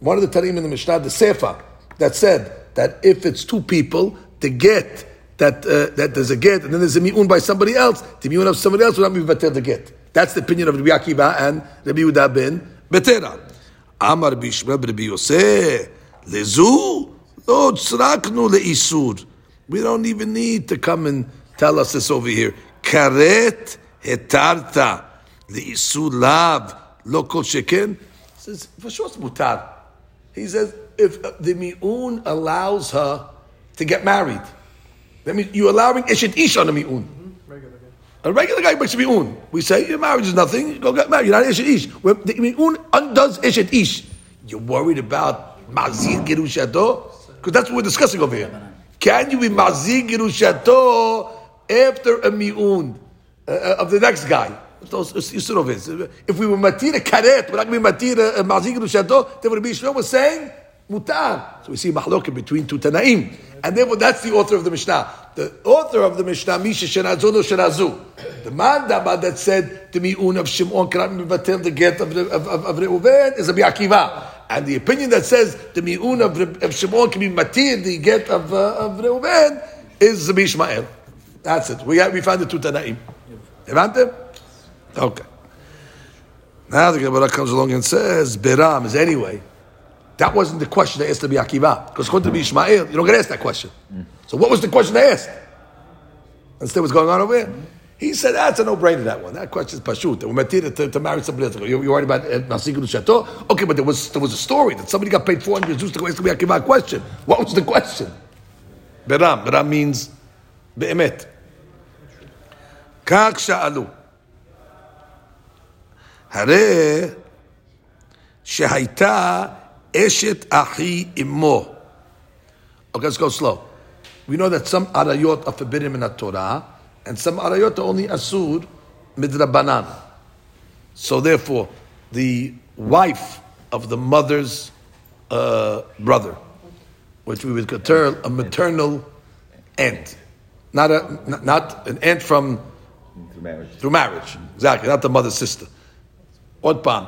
One of the Tanaim in the Mishnah, the Sefer, that said that if it's two people, the get, that, uh, that there's a get, and then there's a mi'un by somebody else, the mi'un of somebody else will not be better the get. That's the opinion of Rabbi Akiva and Rabbi Yehuda ben Betera. Amar Bishma Rabbi lezu lo tzraknu leisur. We don't even need to come and tell us this over here. Karet hetarta leisur lav lo kol sheken. Says for sure it's mutar. He says if the miun allows her to get married, that means you're allowing eshet ish on a miun. A regular guy makes a mi'un. We say, your marriage is nothing, you go get married. You're not eshet ish. When the mi'un undoes eshet ish. You're worried about mazir gerushato? Because that's what we're discussing over here. Can you be mazig girushato after a mi'un uh, of the next guy? If we were matir a karet, we're not going to be matir a mazig girushato, then would be Shmuel was saying mutar. So we see mahlokim between two tanaim. And therefore that's the author of the Mishnah. The author of the Mishnah, Misha Shenazu no Shenazu. The man that said the mi'un of Shimon cannot mevatel the get of, of, of, of Reuven is a Akiva. And the opinion that says the mi'un of, of Shimon can be matir, the get of, uh, of Reuven, is Rabbi Ishmael. That's it. We, we found the two Tanaim. Evante? Okay. Now the Gemara comes along and says, Beram is anyway. That wasn't the question they asked to be Akiva. Because according to be Ishmael, you don't get asked that question. Mm. So what was the question they asked? Instead, what's going on over here? He said, ah, that's a no-brainer, that one. That question is pashut. We're matira to, to marry somebody else. You're, worried about Nasigun uh, Chateau? Okay, but there was, there was a story that somebody got paid 400 zuz to go ask me a question. What was the question? Beram. Beram means be'emet. Kak sha'alu. Hare shehaita Eshet ahi imo. Okay, let's go slow. We know that some arayot are forbidden in the Torah, and some arayot are only asur midrabanan. So therefore, the wife of the mother's uh, brother, which we would call a maternal aunt, not not, an aunt from through marriage. Through marriage, exactly. Not the mother's sister. Odpan,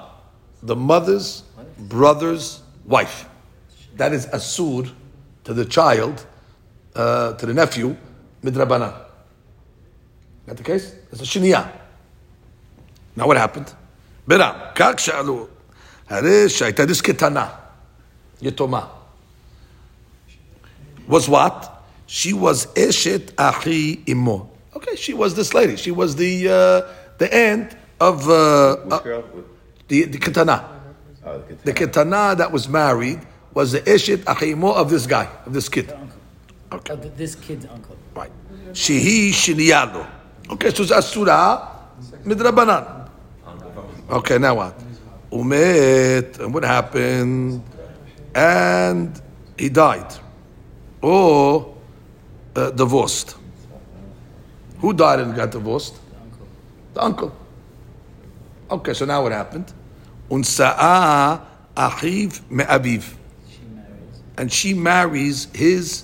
the mother's brother's wife. That is asur to the child, uh, to the nephew, midrabanan. That the case? It's a shiniyah. Now what happened? Beram, כך שאלו, הרי שהייתה this ketana, יתומה. Was what? She was eshet achi imo. Okay, she was this lady. She was the uh, the aunt of uh, Which uh, girl? the the ketana. Oh, The ketana that was married was the eshet achi imo of this guy, of this kid. Oh, th- this kid's uncle. Right. Shehi shiniyado. Okay, so it's asura midrabanan. Okay, now what? Umet, and what happened? And he died. Or uh, divorced. Who died and got divorced? The uncle. Okay, so now what happened? Unsa'a achiv me'aviv. And she marries his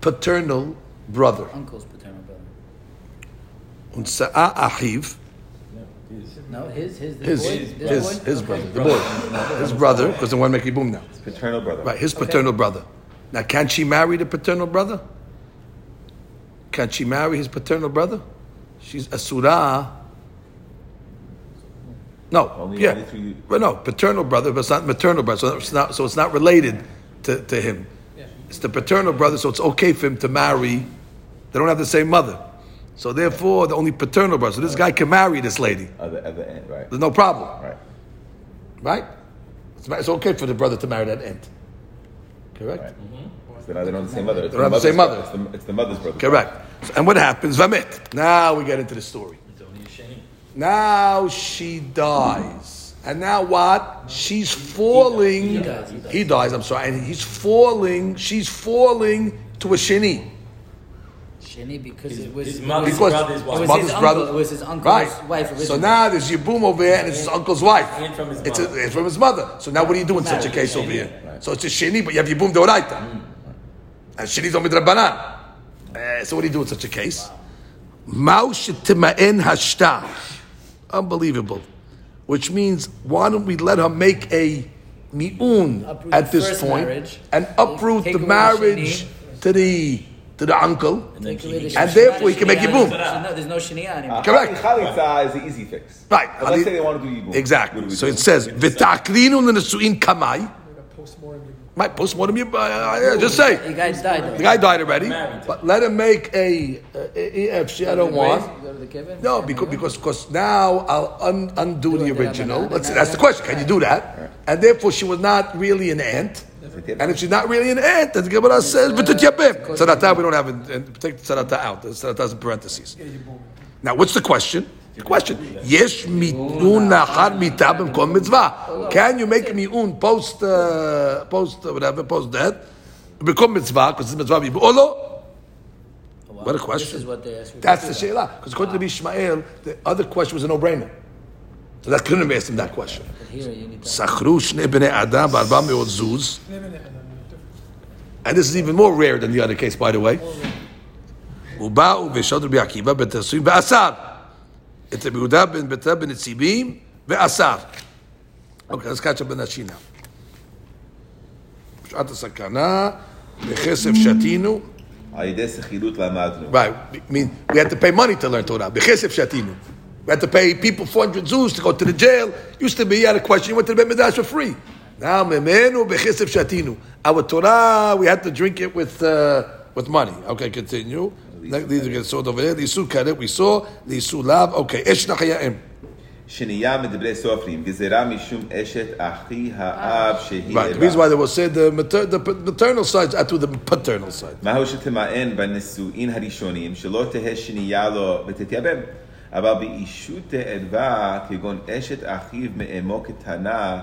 paternal brother. uncle's paternal brother. Unsa'a achiv, No, his his his, boy, his, this boy? his brother, the boy. His brother, because the one making boom now. Paternal brother. Right, his paternal brother. Now, can she marry the paternal brother? Can she marry his paternal brother? She's a surah. No, Only- yeah, only through- but no, paternal brother, but it's not maternal brother, so it's not, so it's not related to, to him. It's the paternal brother, so it's okay for him to marry. They don't have the same mother, so therefore the only paternal brother. So this guy can marry this lady. At the, at the end, right? There's no problem, Right. right? It's, it's okay for the brother to marry that aunt. Correct. Right. Mm-hmm. So now they don't have the same mother. It's They don't have the same mother. It's the, it's the mother's brother. Correct. So- and what happens? Vamit. Now we get into the story. It's only a shame. Now she dies. And now what? She's falling. He dies, he dies. I'm sorry. And he's falling. She's falling to a shini. Shani because His- it was his mother's Because brother's it was mother's his brother. uncle. It was his uncle's right. wife originally. So now there's Yibum over here and it's his uncle's wife. And from his it's, mother. it's from his mother. So now what do you do in such a Marriage. case over here? So it's a shini, but you have Yibum Deoraita. And shini's on midrabanan. Uh, so what do you do in such a case? Maush tima'en hashta. Unbelievable. Which means, why don't we let her make a mi'un Uproot at this point marriage. and uproot Take the away the marriage to the to the uncle? And then Take the And therefore he can make shania- Yibum. No, there's no shania anymore. Uh, Correct. Chalitza is the easy fix. Right. But let's say they want to do Yibum. Exactly. do So do? it says, "V'taklinu l'nesuin kamai." Right, postmortem. You, uh, uh, just say The guy died. the guy died already, but let him make a, uh, if she I don't want. Go to the Kevin? No, because because because now I'll un, undo the Do it, original. Let's, not- that's the question. Can you do that? And therefore, she was not really an aunt. And if she's not really an aunt, then the Gemara says, "But Sarata, we don't have it. Take the sarata out. The sarata's in parentheses. Now, what's the question? question. Yes, mi'un nachar mitah b'mkom mitzvah. Can you make mi'un post, uh, post uh, whatever, post death, become mitzvah, because it's mitzvah, or? What a question. What That's the sheila. Because according to Bishmael, the other question was a no-brainer. So that couldn't have asked him that question. Sachru adam b'arba zuz. And this is even more rare than the other case, by the way. V'shodr. את רבי יהודה בן ביתר בן נציבים ואסר. אוקיי, אז קצ'ה בן השינה. בשעת הסכנה, בכסף שתינו. על ידי סחילות למדנו. Right, I mean, we had to pay money to learn Torah, בכסף שתינו. We had to pay people 400 zuz to go to the jail. Used to be, you had a question, you went to the Beit Midrash for free. Now, memenu bechisif shatinu. Our Torah, we had to drink it with, uh, with money. Okay, continue. These are get sold over there. The Isu karet, we saw. The Isu lav. Okay, esh nachayim. שנייה מדברי סופרים, גזירה משום אשת אחי האב שהיא Right. The reason why they will say the, mater, the maternal side are to the paternal side. מהו שתמאן בנישואין הראשונים, שלא תהא שנייה לו ותתייבם. אבל באישות ערווה, כגון אשת אחיו מאמו קטנה,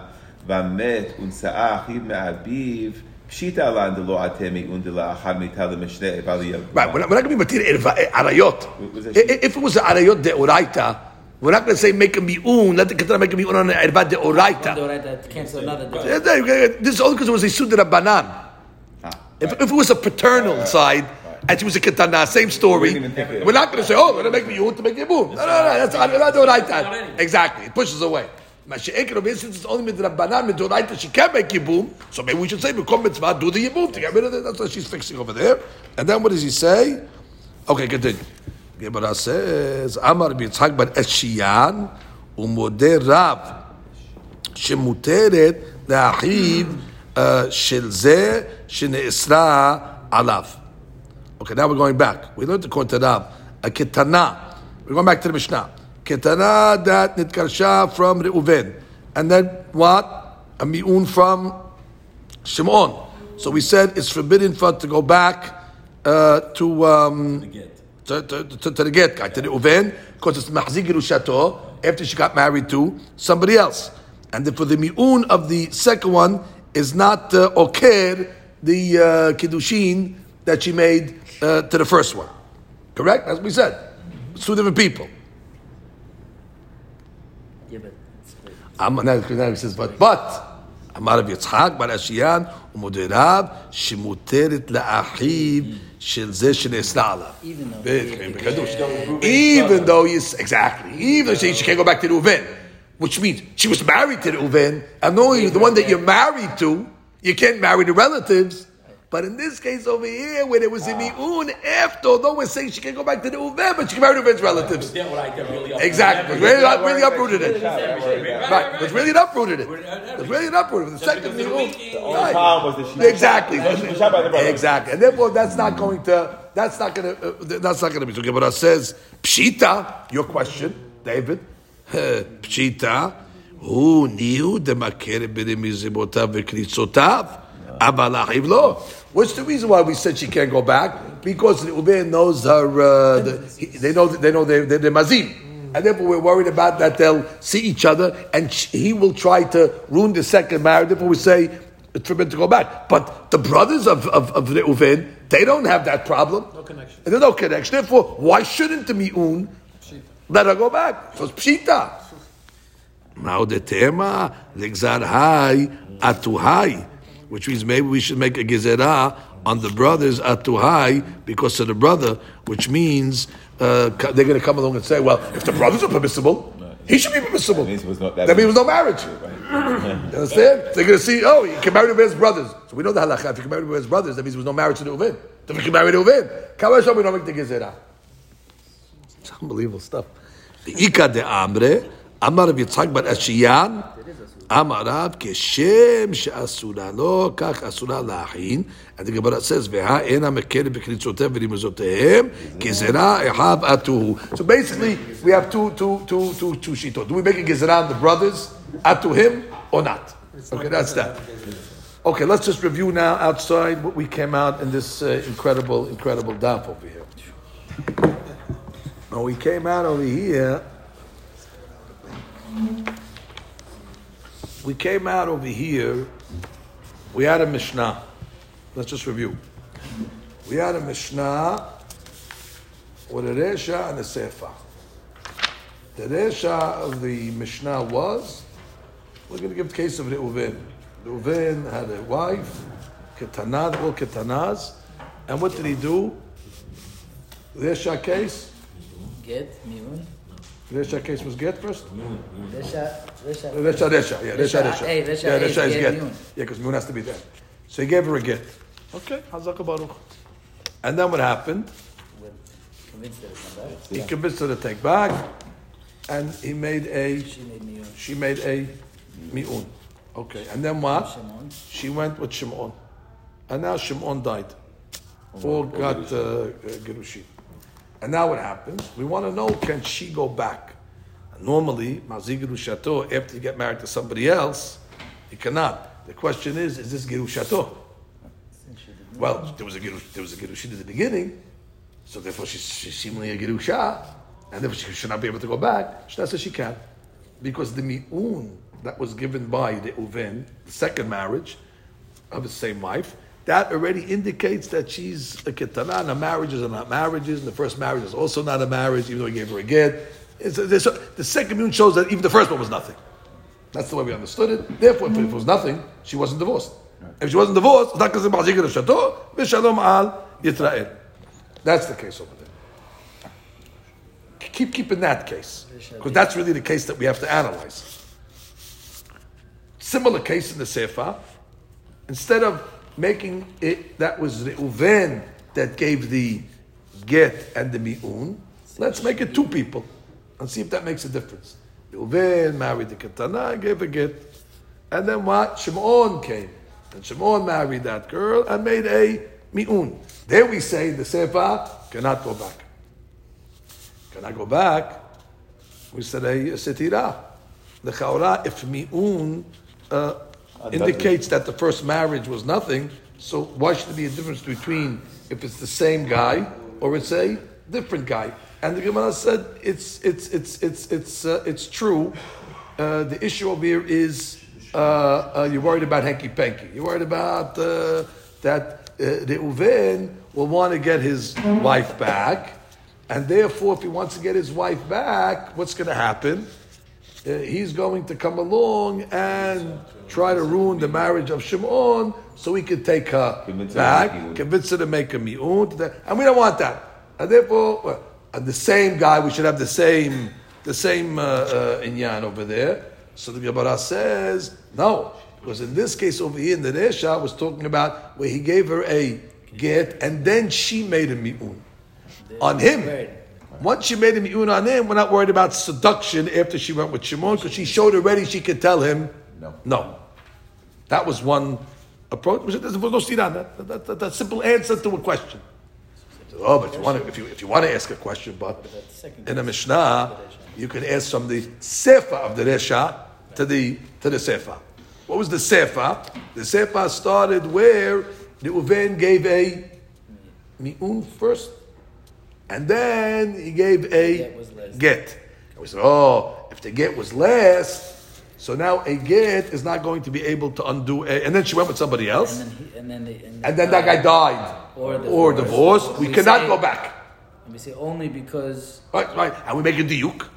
ומת ונשאה אחיו מאביו, פשיטא לן דלא עתה מיעון דלאחר מיתה למשנה אבל יבוא. Right, we're not, we're not going to be matir erva- arayot. Was I- that- If it was an arayot de oraita, we're not going to say make a mi'un, let the ketana make a mi'un on an erva de oraita. Do right, that cancel another. Yeah, yeah, This is only because it was a sud rabbanan. Ah, If, if it was a paternal side, and she was a ketana, same story, We didn't even think of it. we're not going to say, oh, we're going to make mi'un to make mi'un. No, no, no, that's not de oraita. anyway. Exactly, it pushes away. Mashiach Rabbi since it's only midrabanan midoraita she can't make yibum, so maybe we should say become mitzvah do the yibum to get rid of it. That's what she's fixing over there. And then what does he say? Okay, continue. Gemara says Amar Yitzchak bar Ashiyan umode Rav shemuteret להחיד של זה alav." Okay, now we're going back. We learned the Kortarab, a kitana. We're going back to the Mishnah. Ketana that nitkarsha from Reuven. And then what? A mi'un from Shimon. So we said it's forbidden for to go back uh, to, um, to, to, to, to the get guy, to the Reuven, because it's Mahzik Yerushato, after she got married to somebody else. And then for the Mi'un of the second one is not uh, Oker, the uh, Kiddushin that she made uh, to the first one. Correct? As we said. It's two different people. Yeah, but I'm now now he says, but but אמר רב יצחק בר אשיין ומודריו שמותרת לאחיו של זה שנאסרה עליו. even though בדיוק, בקדוש. Even though he's, exactly, even though she, she can't go back to the Reuven, which means she was married to the Reuven, and knowing the one that you're married to, you can't marry the relatives. But in this case over here, where there was a ah. mi'un, after, although we're saying she can go back to the Reuven, but she can marry the Reuven's relatives. I did really Exactly. Really, really uprooted it. Right, it's really uprooted it. Uh, uh, it's really an uprooted it. The second the mi'un. The only Right. problem was that she Exactly. She was shot by the brother. Exactly. And therefore, that's not going to. That's not going to. Uh, that's not going to be. So Gemara says, Pshita. Your question, David. Pshita. Who knew the makere b'remizibotav v'kritzotav? Abalachiv lo. What's the reason why we said she can't go back? Because the Uber knows her. Uh, the, he, they know. They know they're, they're, they're mazim. And therefore, we're worried about that they'll see each other, and sh- he will try to ruin the second marriage. Therefore, we say it's forbidden to go back. But the brothers of, of, of Reuven, they don't have that problem. No connection. There's no connection. Therefore, why shouldn't the Mi'un let her go back? So it's Pshita. Now the tema, Legzar Hai, Atuhai, which means maybe we should make a Gezerah on the brothers Atuhai because of the brother, which means uh, they're going to come along and say, well, if the brothers are permissible, he should be permissible. That means was not- that that means means- there was no marriage. You understand? They're going to see, oh, he can marry his brothers. So we know the halakha. If he can marry his brothers, that means there was no marriage to the Reuven. Then we can marry the Reuven. Kawasham, we don't make the gezerah. It's unbelievable stuff. The Ika de Amre, Amar Rav Yitzchak bar Ashiyan, Amar Rav, Keshem she'asura lo, kach asura la'achin. And the Gemara says, Veha ena mekere b'kritzotev v'rimuzotehem, gezerah ehav atuhu. So basically, we have two, two, two, two, two shitot. Do we make a gezerah on the brothers, atu him, or not? Okay, that's that. Okay, let's just review now outside what we came out in this uh, incredible, incredible daf over here. Now we came out over here. We came out over here. We had a Mishnah. Let's just review. We had a Mishnah with a Resha and a Sefer. The Resha of the Mishnah was we're going to give the case of Reuven. Reuven had a wife, Ketanah, all Ketanahs, and what did he do? Resha case. get miun. Resha case was get first. Resha, Resha. Resha, Resha, yeah, Resha, Resha, Resha. hey, Resha, yeah, hey, Resha is get get. Yeah, because Miyun has to be there. So he gave her a get. Okay, Hazaka Baruch. And then what happened? Convinced her to come back. He convinced her to take back, and he made a. She made miun. A mi'un. Okay, and then what? She went with Shimon, and now Shimon died. All got uh, uh, gerushin. And now what happens? We want to know: Can she go back? Normally, mazi gerushato after you get married to somebody else, you cannot. The question is: Is this gerushato? Well, there was a gerush, there was a gerushin at the beginning, so therefore she's, she's seemingly a gerusha, and therefore she should not be able to go back. Shna says she can, because the mi'un that was given by the Reuven, the second marriage of the same wife, that already indicates that she's a ketana. And the marriages are not marriages, and the first marriage is also not a marriage, even though he gave her a get. The second mi'un shows that even the first one was nothing. That's the way we understood it. Therefore, if it was nothing, she wasn't divorced. If she wasn't divorced. That's the case over there. Keep keeping that case. Because that's really the case that we have to analyze. Similar case in the Sefer. Instead of making it that was Reuven that gave the get and the mi'un, let's make it two people and see if that makes a difference. Reuven married the ketana, gave a get. And then what? Shimon came. And Shimon married that girl and made a mi'un. There we say the Sefer cannot go back. Cannot go back. We said a setira. The chaura, if mi'un uh, indicates that the first marriage was nothing, so why should there be a difference between if it's the same guy or it's a different guy? And the Gemara said it's it's it's it's it's uh, it's true. Uh, the issue over here is uh, uh, you're worried about hanky panky. You're worried about uh, that uh, the Reuven will want to get his wife back, and therefore, if he wants to get his wife back, what's going to happen? Uh, he's going to come along and try to ruin the marriage of Shimon so he could take her Convince her to back, make convince her to make a mi'un, and we don't want that. And therefore, well, and the same guy, we should have the same, the same uh, uh, inyan over there. So the Gemara says no, because in this case over here in the Resha was talking about where he gave her a get and then she made a mi'un on him. Once she made him mi'un on him, we're not worried about seduction after she went with Shimon because she showed already she could tell him No. no. That was one approach. There was no siran. That, that, that, that simple answer to a question. Oh, but you want to, if you if you want to ask a question, but in a Mishnah, you can ask from the sefer of the Resha to the to the sefer. What was the sefer? The sefer started where the Reuven gave a mi'un first, and then he gave a Get was less. get. And we said, oh, if the get was less, so now a get is not going to be able to undo a. And then she went with somebody else, And then, he, and then, the, and, and then that uh, guy died Or or divorced. divorced. We, We cannot say- go back. And we say only because Right, right. And we make a diuk.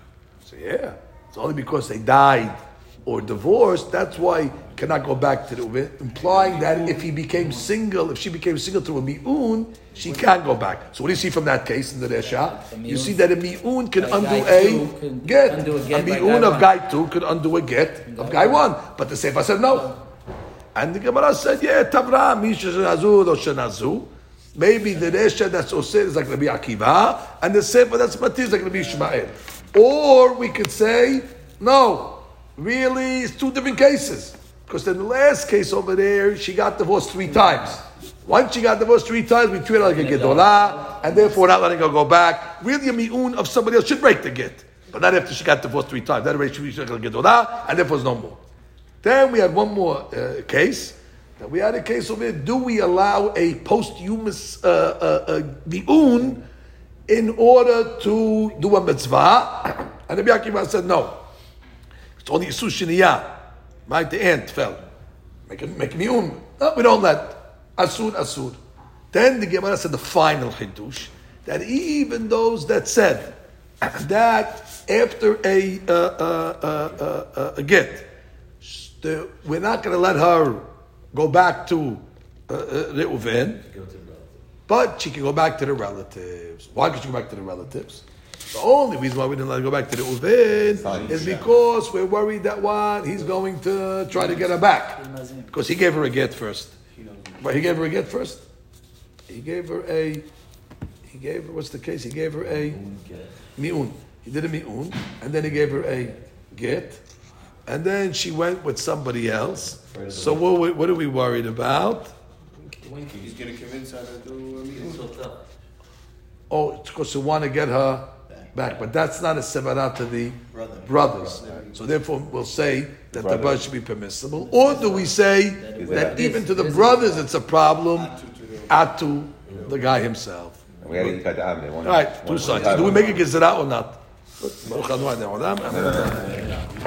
So yeah, it's only because they died or divorced. That's why cannot go back to the Reuven, implying that if he became single, if she became single through a mi'un, she can't go back. So what do you see from that case in the Resha? You see that a mi'un can undo a get. a mi'un of guy two could undo a get of guy one. But the Sefer said no. And the Gemara said, yeah, Tavra, Misha Shanazur or Shanazu. Maybe the Resha that's Osir is like Rabbi Akiva, and the Sefer that's Matir is like Rabbi Ishmael. Or we could say, no, really, it's two different cases. Because in the last case over there, she got divorced three times. Once she got divorced three times, we treat her like a gedolah, and therefore not letting her go back. Really, a mi'un of somebody else should break the get. But not after she got divorced three times. That way she was like a gedolah, and therefore no more. Then we had one more uh, case. That we had a case over here. Do we allow a posthumous uh, uh, uh, mi'un in order to do a mitzvah? And the Akiva said no. It's only Isu Shiniyah. Right? The ant fell. Make make a mi'un. No, we don't let. Asur, asur. Then the Gemara said the final chidush that even those that said that after a uh, uh, uh, uh, uh, a get, the, we're not going to let her go back to uh, uh, Reuven, but she can go back to the relatives. Why could she go back to the relatives? The only reason why we didn't let her go back to the Reuven is because we're worried that what he's going to try to get her back because he gave her a get first. But he gave her a get first. He gave her a. He gave her what's the case? He gave her a mi'un. He did a mi'un, and then he gave her a get, and then she went with somebody else. So what, what are we worried about? He's gonna convince her to do a meeting. Oh, it's because you want to get her back, but that's not a sevara to the brothers. So therefore, we'll say that the Brother. brother should be permissible, or do we say that even to the brothers it's a problem, at to the guy himself? We had to cut the Amne. All right, two sides. Do we make a gezerah or not?